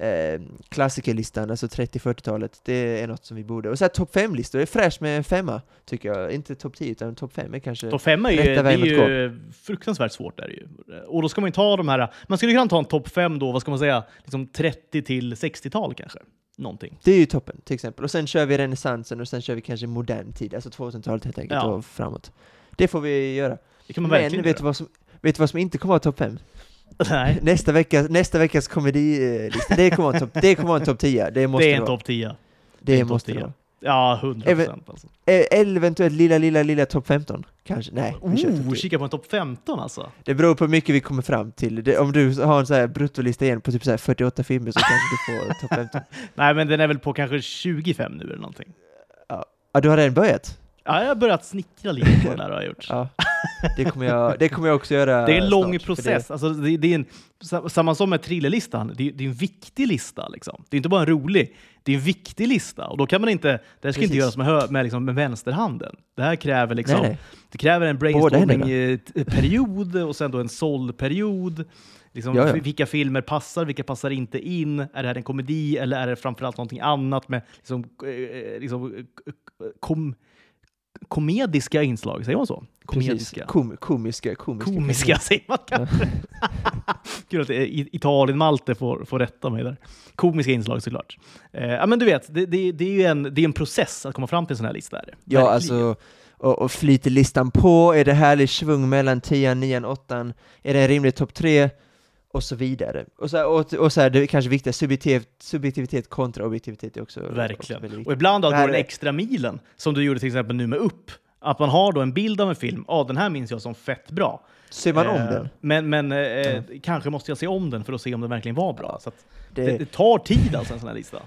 eh, klassikerlistan, alltså 30-40-talet, det är något som vi borde. Och såhär topp 5-listor, det är fräscht med en femma, tycker jag. Inte topp 10, utan topp 5 är kanske... Topp fem är ju, det är ju fruktansvärt svårt. Är det ju. Och då ska man ju ta de här, man skulle kunna ta en topp fem då, vad ska man säga, liksom 30 till 60-tal kanske. Någonting. Det är ju toppen, till exempel. Och sen kör vi renässansen och sen kör vi kanske modern tid, alltså 2000-talet helt enkelt, Ja. och framåt. Det får vi göra. Det kan man Men verkligen vet du, vad som, vet du vad som inte kommer vara topp 5? Nej, (laughs) Nästa, vecka, nästa veckas komedilista, det kommer vara en topp det kommer vara en topp 10. Det måste det är en topp 10. Det, det måste det 10. vara. Ja, 100 procent alltså. Eventuellt lilla, lilla, lilla topp 15. Kanske. Nej, Oh, 10. kika på en topp 15 alltså. Det beror på hur mycket vi kommer fram till. Det, om du har en så här bruttolista igen på typ så här 48 filmer så kanske du får topp 15. (laughs) Nej, men den är väl på kanske 25 nu eller någonting. Ja, du har redan börjat? Ja, jag har börjat snickra lite på den här har jag gjort. (laughs) Ja. Det kommer jag, det kommer jag också göra Det är en lång snart, process. Alltså, det, det är en, sa- samma som med thrillerlistan, det, är- det är en viktig lista. Liksom. Det är inte bara en rolig, det är en viktig lista. Och då kan man inte, det här ska inte göras med, med, liksom, med vänsterhanden. Det här kräver liksom, Nej, nej. Det kräver en brainstorming-period och sen då en såld-period. Liksom, Ja, ja. Vilka filmer passar, vilka passar inte in? Är det här en komedi eller är det framförallt någonting annat med liksom, eh, liksom, eh, kom, komediska inslag? Säger man så? Komediska. Kom, komiska, komiska. Komiska säger man kanske. (laughs) Kul att Italien Malte får, får rätta mig där. Komiska inslag såklart. Eh, ja, men du vet, det, det, det är ju en, det är en process att komma fram till en sån här lista. Är det. Ja, Verkligen. alltså, och, och flyter listan på? Är det härlig svung mellan 10, 9, 8? Är det en rimlig topp 3? Och så vidare. Och så, och, och så här, det är kanske viktiga, subjektivitet, subjektivitet kontra objektivitet är också, också Verkligen. viktigt. Och ibland då går här den extra milen, som du gjorde till exempel nu med Upp. Att man har då en bild av en film, ja den här minns jag som fett bra. Ser man om Eh, den? Men, men eh, kanske måste jag se om den för att se om den verkligen var bra. Så Det, det, det tar tid alltså en sån här lista.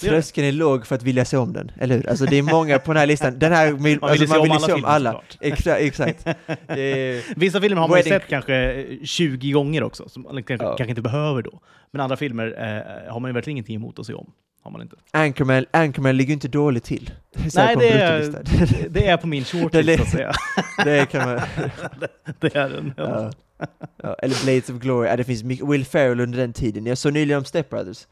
tröskeln är låg för att vilja se om den, eller hur? Alltså det är många på den här listan, den här, vill, Man vill alltså, se man om vill alla se om alla. Exakt, exakt. Är, (laughs) Vissa filmer har man Wedding- sett kanske eh, 20 gånger också, som man kanske, Ja. kanske inte behöver då. Men andra filmer eh, har man ju verkligen ingenting emot att se om. Har man inte. Anchorman, Anchorman ligger ju inte dåligt till. Nej, det är, (laughs) det är på min shortlist så att säga. (laughs) det kan man... (laughs) Det är den. Ja. Ja, eller Blades of Glory, ja, det finns mycket, Will Ferrell under den tiden. Jag såg nyligen om Step Brothers.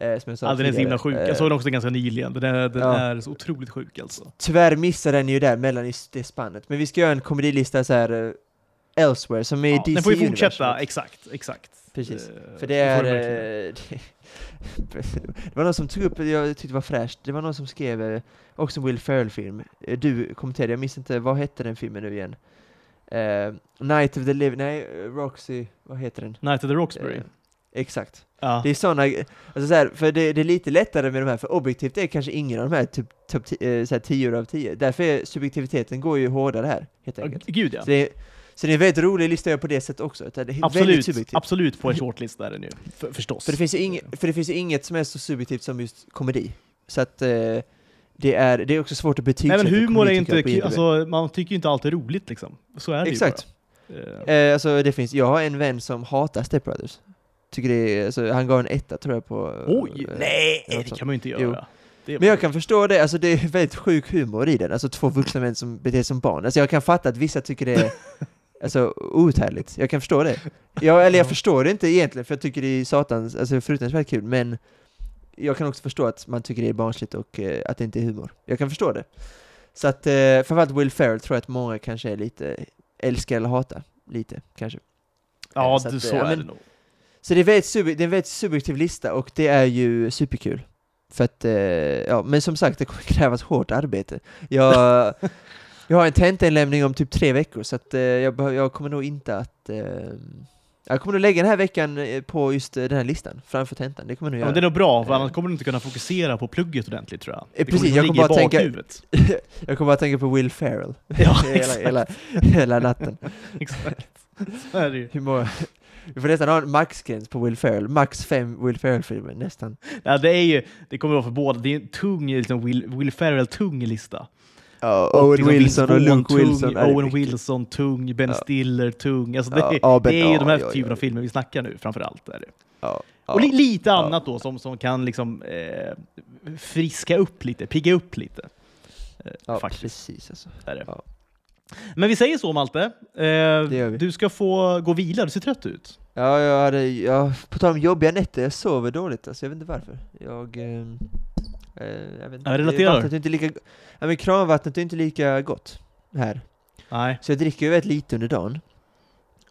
Eh, som jag sa Ja, den är så himla sjuk. Eh, Jag såg den också ganska nyligen. Den är, den Ja. är så otroligt sjuk alltså. Tyvärr missar den ju där mellan det spannet. Men vi ska göra en komedilista så här eh, elsewhere, som är Ja, DC den får ju fortsätta, exakt, exakt. Precis. Eh, För det är... det eh, det var någon som tog upp, jag tyckte det var fräscht, det var någon som skrev eh, också en Will Ferrell-film. Eh, Du kommenterade, jag minns inte, vad hette den filmen nu igen? Eh, Night of the Living, nej, Roxy, vad heter den? Night of the Roxbury. Eh, exakt. ja. Det är sådana, alltså så här, för det, det är lite lättare med de här, för objektivt är kanske ingen av de här typ eh, så här 10 av 10. Därför är subjektiviteten går ju hårdare här, helt enkelt. Gud ja. Så, det är, en väldigt rolig lista på det sättet också. Det är Absolut, subjektivt. absolut på en shortlist är det nu. För, förstås. För det, finns ju inget, för det finns ju inget som är så subjektivt som just komedi. Så att eh, det, är, det är också svårt att betygsätta Nej men humor är inte, alltså man tycker ju inte alltid det är roligt liksom. Så är det Exakt. ju bara. Eh, alltså det finns, jag har en vän som hatar Step Brothers. Tycker det är, alltså, han gav en etta tror jag på... Oj! eh, Nej, det kan man ju inte Jo. göra. Är Men jag kan förstå det, alltså det är väldigt sjuk humor i den, alltså två vuxna män som beter sig som barn. Alltså jag kan fatta att vissa tycker det är (laughs) alltså, outhärdligt, jag kan förstå det. Jag, eller jag Ja. förstår det inte egentligen, för jag tycker det är satans, alltså fruktansvärt kul, men jag kan också förstå att man tycker det är barnsligt och eh, att det inte är humor. Jag kan förstå det. Så att, eh, framförallt Will Ferrell tror jag att många kanske är lite, älskar eller hatar, lite kanske. Ja, så du, att, så ja, är men- det nog. Så det är, väldigt sub- det är en väldigt subjektiv lista och det är ju superkul. För att, eh, ja, men som sagt, det kommer krävas hårt arbete. Jag, (laughs) jag har en tentainlämning om typ tre veckor, så att eh, jag, jag kommer nog inte att... Eh, jag kommer nog lägga den här veckan eh, på just eh, den här listan, framför tentan. Det kommer nog Ja, göra. men det är nog bra, för Eh. annars kommer du inte kunna fokusera på plugget ordentligt tror jag. Det precis, liksom jag kommer bara tänka- (laughs) jag kommer bara tänka på Will Ferrell (laughs) Ja, (laughs) hela, hela, hela natten. exakt. Så är det ju. Hur många... Vi får nästan ha en maxgräns på Will Ferrell, max fem Will Ferrell-filmer, nästan. Ja, det är ju, det kommer vara för båda, det är en tung, liksom Will, Will Ferrell-tung lista. Ja, Owen liksom Wilson och Luke tung, Wilson. är det Owen. Wilson, tung, Ben. Stiller, tung. Alltså det, Ja, ja, Ben- det är ju de här ja. av filmer vi snackar nu, framför allt. Är det. Och li, lite annat då, som, som kan liksom eh, friska upp lite, pigga upp lite. Eh, ja faktiskt, precis alltså. är det. Men vi säger så Malte, eh, du ska få gå och vila, du ser trött ut. Ja, jag hade, ja, på tal om jobbiga nätter, jag sover dåligt alltså, jag vet inte varför. Jag... Eh, jag vet inte. Ja, Det- relaterar. Vattnet är inte lika... Ja, men kranvattnet är inte lika gott här. Nej. Så jag dricker ju väldigt lite under dagen.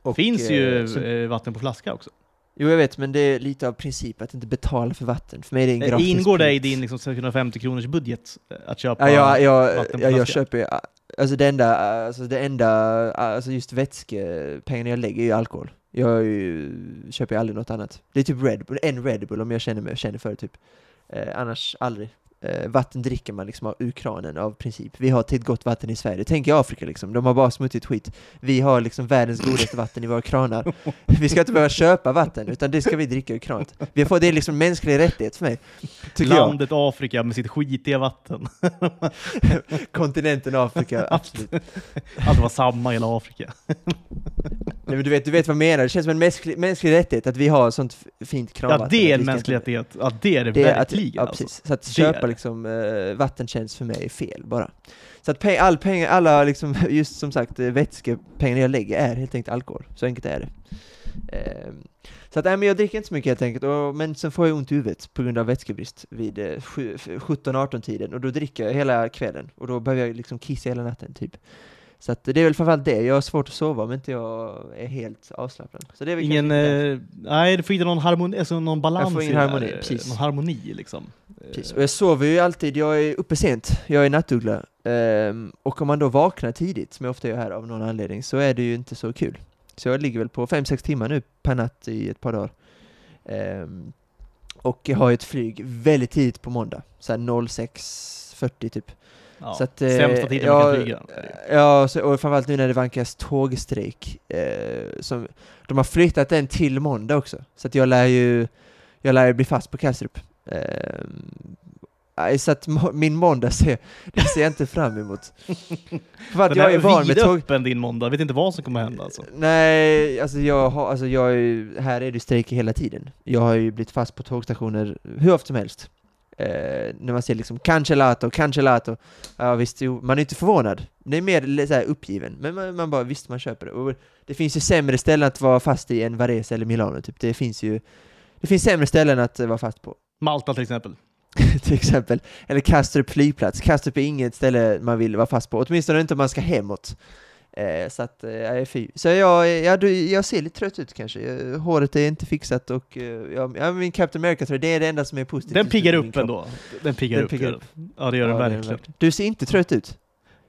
Och, Finns eh, ju så- eh, vatten på flaska också. Jo, jag vet, men det är lite av princip att inte betala för vatten. För mig är det en Eh, gratis Ingår det i din liksom, 650 kronors budget eh, att köpa? Ja, jag, jag, vatten på jag, jag köper ju, alltså det enda, alltså det enda, alltså just vätskepengarna jag lägger är ju alkohol. Jag köper ju aldrig något annat. Det är typ Red Bull, en Red Bull om jag känner, mig, känner för det typ. Eh, annars aldrig. Eh, vatten dricker man liksom av, ur kranen av princip. Vi har till gott vatten i Sverige. Tänk i Afrika liksom, de har bara smutsigt skit. Vi har liksom världens godaste vatten i våra kranar. (laughs) Vi ska inte behöva köpa vatten, utan det ska vi dricka ur kranet. Vi har fått, det är liksom mänsklig rättighet för mig. Tycker jag. Landet Afrika med sitt skitiga vatten. (laughs) Kontinenten Afrika, absolut. Allt var samma i hela Afrika. (laughs) Nej, men du, vet, du vet vad jag menar, det känns som en mänsklig, mänsklig rättighet att vi har sånt fint kranvatten. Ja, det är att en mänsklig rättighet. Ja, det är det, Det är att, verkligen. ja, alltså. precis. Så att Det är köpa liksom, eh, vatten känns för mig fel bara. Så att peng, all pengar, alla liksom, (laughs) just som sagt, eh, vätskepengarna jag lägger är helt enkelt alkohol. Så enkelt är det. Ehm, så att, nej, men jag dricker inte så mycket helt enkelt, och, men sen får jag ont i huvudet på grund av vätskebrist vid eh, sju- f- 17-18 tiden, och då dricker jag hela kvällen, och då behöver jag liksom kissa hela natten typ. Så att det är väl framförallt det, jag har svårt att sova om inte jag är helt avslappnad. Så det är väl Ingen, eh, nej, du får inte någon harmoni, alltså någon balans får ingen harmoni, där, precis. Någon harmoni liksom. Precis. Och jag sover ju alltid, jag är uppe sent, jag är nattuggla. Ehm, och om man då vaknar tidigt, som jag ofta gör här av någon anledning, så är det ju inte så kul. Så jag ligger väl på 5-6 timmar nu per natt i ett par dagar. Ehm, och jag har ju ett flyg väldigt tidigt på måndag, så här 06.40 typ. Ja. så att, eh, Sämsta tiden man ja, kan flyga. Ja, så, och framförallt nu när det vankas tågstrejk. Eh, som, de har flyttat den till måndag också, så att jag lär ju jag lär ju bli fast på Kastrup. Eh, så att må, min måndag ser, det ser jag inte fram emot. (laughs) För att Den jag är van med tåg... vidöppen din måndag, vet inte vad som kommer hända alltså. Nej, alltså jag har, alltså jag är här är det strejker hela tiden. Jag har ju blivit fast på tågstationer hur ofta som helst. Eh, när man ser liksom cancelato, cancelato. Ja visst, jo, man är inte förvånad. Det är mer så här uppgiven. Men man, man bara, visst man köper det. Och det finns ju sämre ställen att vara fast i än Varese eller Milano typ. Det finns ju, det finns sämre ställen att vara fast på. (laughs) Malta till exempel. till exempel. Eller Kastrup flygplats. Kastrup är inget ställe man vill vara fast på, åtminstone inte om man ska hemåt. Eh, så att, eh, fy. Så jag, jag, jag ser lite trött ut kanske. Håret är inte fixat och eh, ja, min Captain America det är det enda som är positivt. Den piggar upp ändå. Den piggar upp. Piggar upp. Ja, det gör ja, den verkligen. verkligen. Du ser inte trött ut.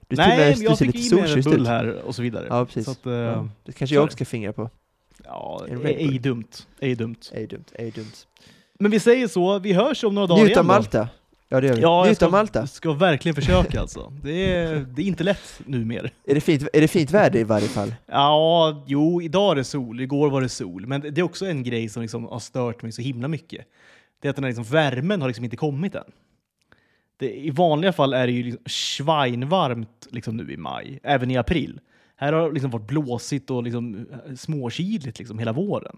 Du Nej, men jag fick i mig en bull här och så vidare. Ja, precis. Så att, uh, ja. Det kanske jag också ska fingra på. Ja, ej dumt. Ej dumt. Ej dumt, ej dumt. Men vi säger så, vi hörs om några dagar Njut av Malta. Ja det gör vi. Ja, Njut av Malta. Jag ska verkligen försöka alltså. Det är, det är inte lätt numera. Är det, fint, är det fint väder i varje fall? Ja, jo, idag är det sol. Igår var det sol. Men det är också en grej som liksom har stört mig så himla mycket. Det är att den här liksom värmen har liksom inte kommit än. Det, I vanliga fall är det ju liksom svinvarmt liksom nu i maj, även i april. Här har det liksom varit blåsigt och liksom småkyligt liksom hela våren.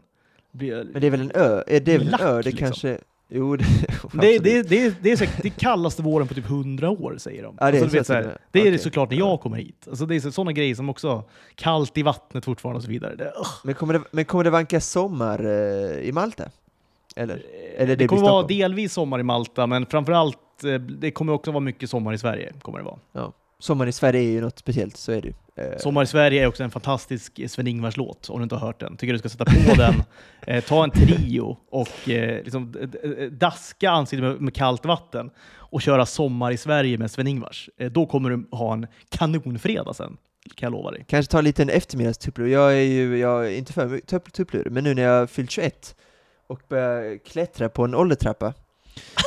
Men det är väl en ö? Är det väl en ö? Det liksom. kanske... Jo, det, det, det, det, det är så, det kallaste våren på typ hundra år, säger de. Ja, det, alltså, är, vet, så här, det är okay. såklart när jag kommer hit. Alltså, det är sådana grejer som också, kallt i vattnet fortfarande och så vidare. Det, men, kommer det, men kommer det vanka sommar eh, i Malta? Eller? Eh, Eller det, det kommer vara delvis sommar i Malta, men framförallt, eh, det kommer också vara mycket sommar i Sverige. Kommer det vara. Ja. Sommar i Sverige är ju något speciellt, så är det ju. Eh, Sommar i Sverige är också en fantastisk Sven-Ingvars-låt, om du inte har hört den. Tycker du ska sätta på (laughs) den, eh, ta en trio och eh, liksom, daska ansiktet med, med, kallt vatten och köra Sommar i Sverige med Sven-Ingvars. Eh, då kommer du ha en kanonfredag sen, kan jag lova dig. Kanske ta en liten eftermiddagstupplur. Jag är ju, jag är inte för tupplur, men nu när jag fyllt 21 och börjar klättra på en åldertrappa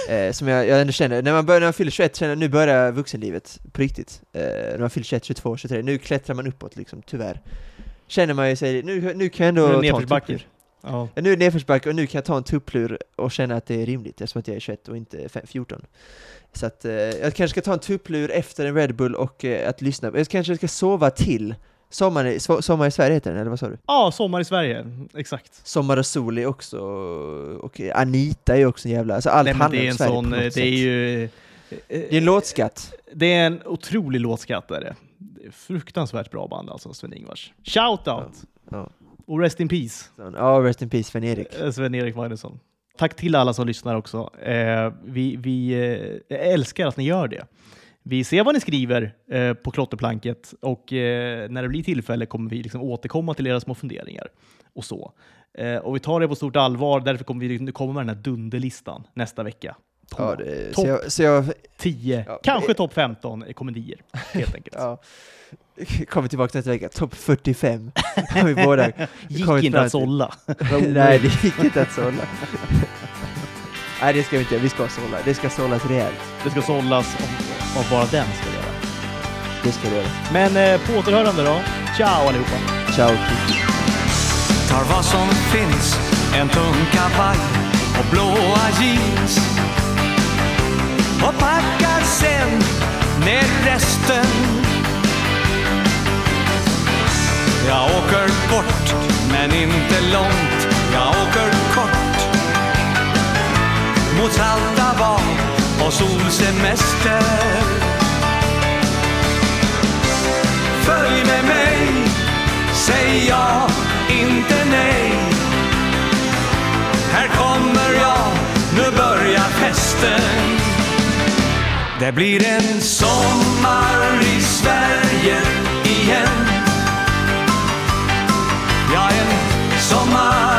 eh, som jag, jag ändå känner, när man, börjar, när man fyller 21 känner jag nu börjar vuxenlivet på riktigt. Eh, när man fyller 21, 22, 23, nu klättrar man uppåt liksom, tyvärr. Känner man ju sig, nu, nu kan jag ändå ta en tupplur. Ja. Nu är det nedförsbacke och nu kan jag ta en tupplur och känna att det är rimligt eftersom att jag är 21 och inte 14. Så att eh, jag kanske ska ta en tupplur efter en Red Bull och eh, att lyssna. Jag kanske ska sova till Sommar i, sommar i Sverige heter den, eller vad sa du? Ja, Sommar i Sverige, exakt. Sommar och sol är också, och Anita är också en jävla, alltså allt Nej, handlar det är om Sverige sån, på något det sätt. Är ju, det är en låtskatt. Det är en otrolig låtskatt är det. det är fruktansvärt bra band alltså, Sven-Ingvars. Shout out! Ja, ja. Och rest in peace. Ja, rest in peace Sven-Erik. Eh, Sven-Erik Magnusson. Tack till alla som lyssnar också. Eh, vi vi eh, älskar att ni gör det. Vi ser vad ni skriver eh, på klotterplanket och eh, när det blir tillfälle kommer vi liksom återkomma till era små funderingar och så. Eh, och vi tar det på stort allvar, därför kommer vi liksom, komma med den här dunderlistan nästa vecka. Ja, det, topp jag, så jag, 10, ja, kanske topp 15 komedier helt enkelt. (laughs) ja. Kommer tillbaka nästa vecka, topp 45. vi båda (laughs) gick inte att sålla. (laughs) Nej, det gick inte att sålla. Nej, det ska vi inte göra. Vi ska sålla. Det ska sållas rejält. Det ska sållas vad bara den ska göra. Det ska det göra. Men eh, på återhörande då. Ciao allihopa. Ciao. Tar vad som finns, en tung kavaj och blåa jeans. Och packar sen ner resten. Jag åker bort, men inte långt. Jag åker kort mot salta bad och solsemester. Följ med mig, säg ja, inte nej. Här kommer jag, nu börjar festen. Det blir en sommar i Sverige igen. Ja, en sommar.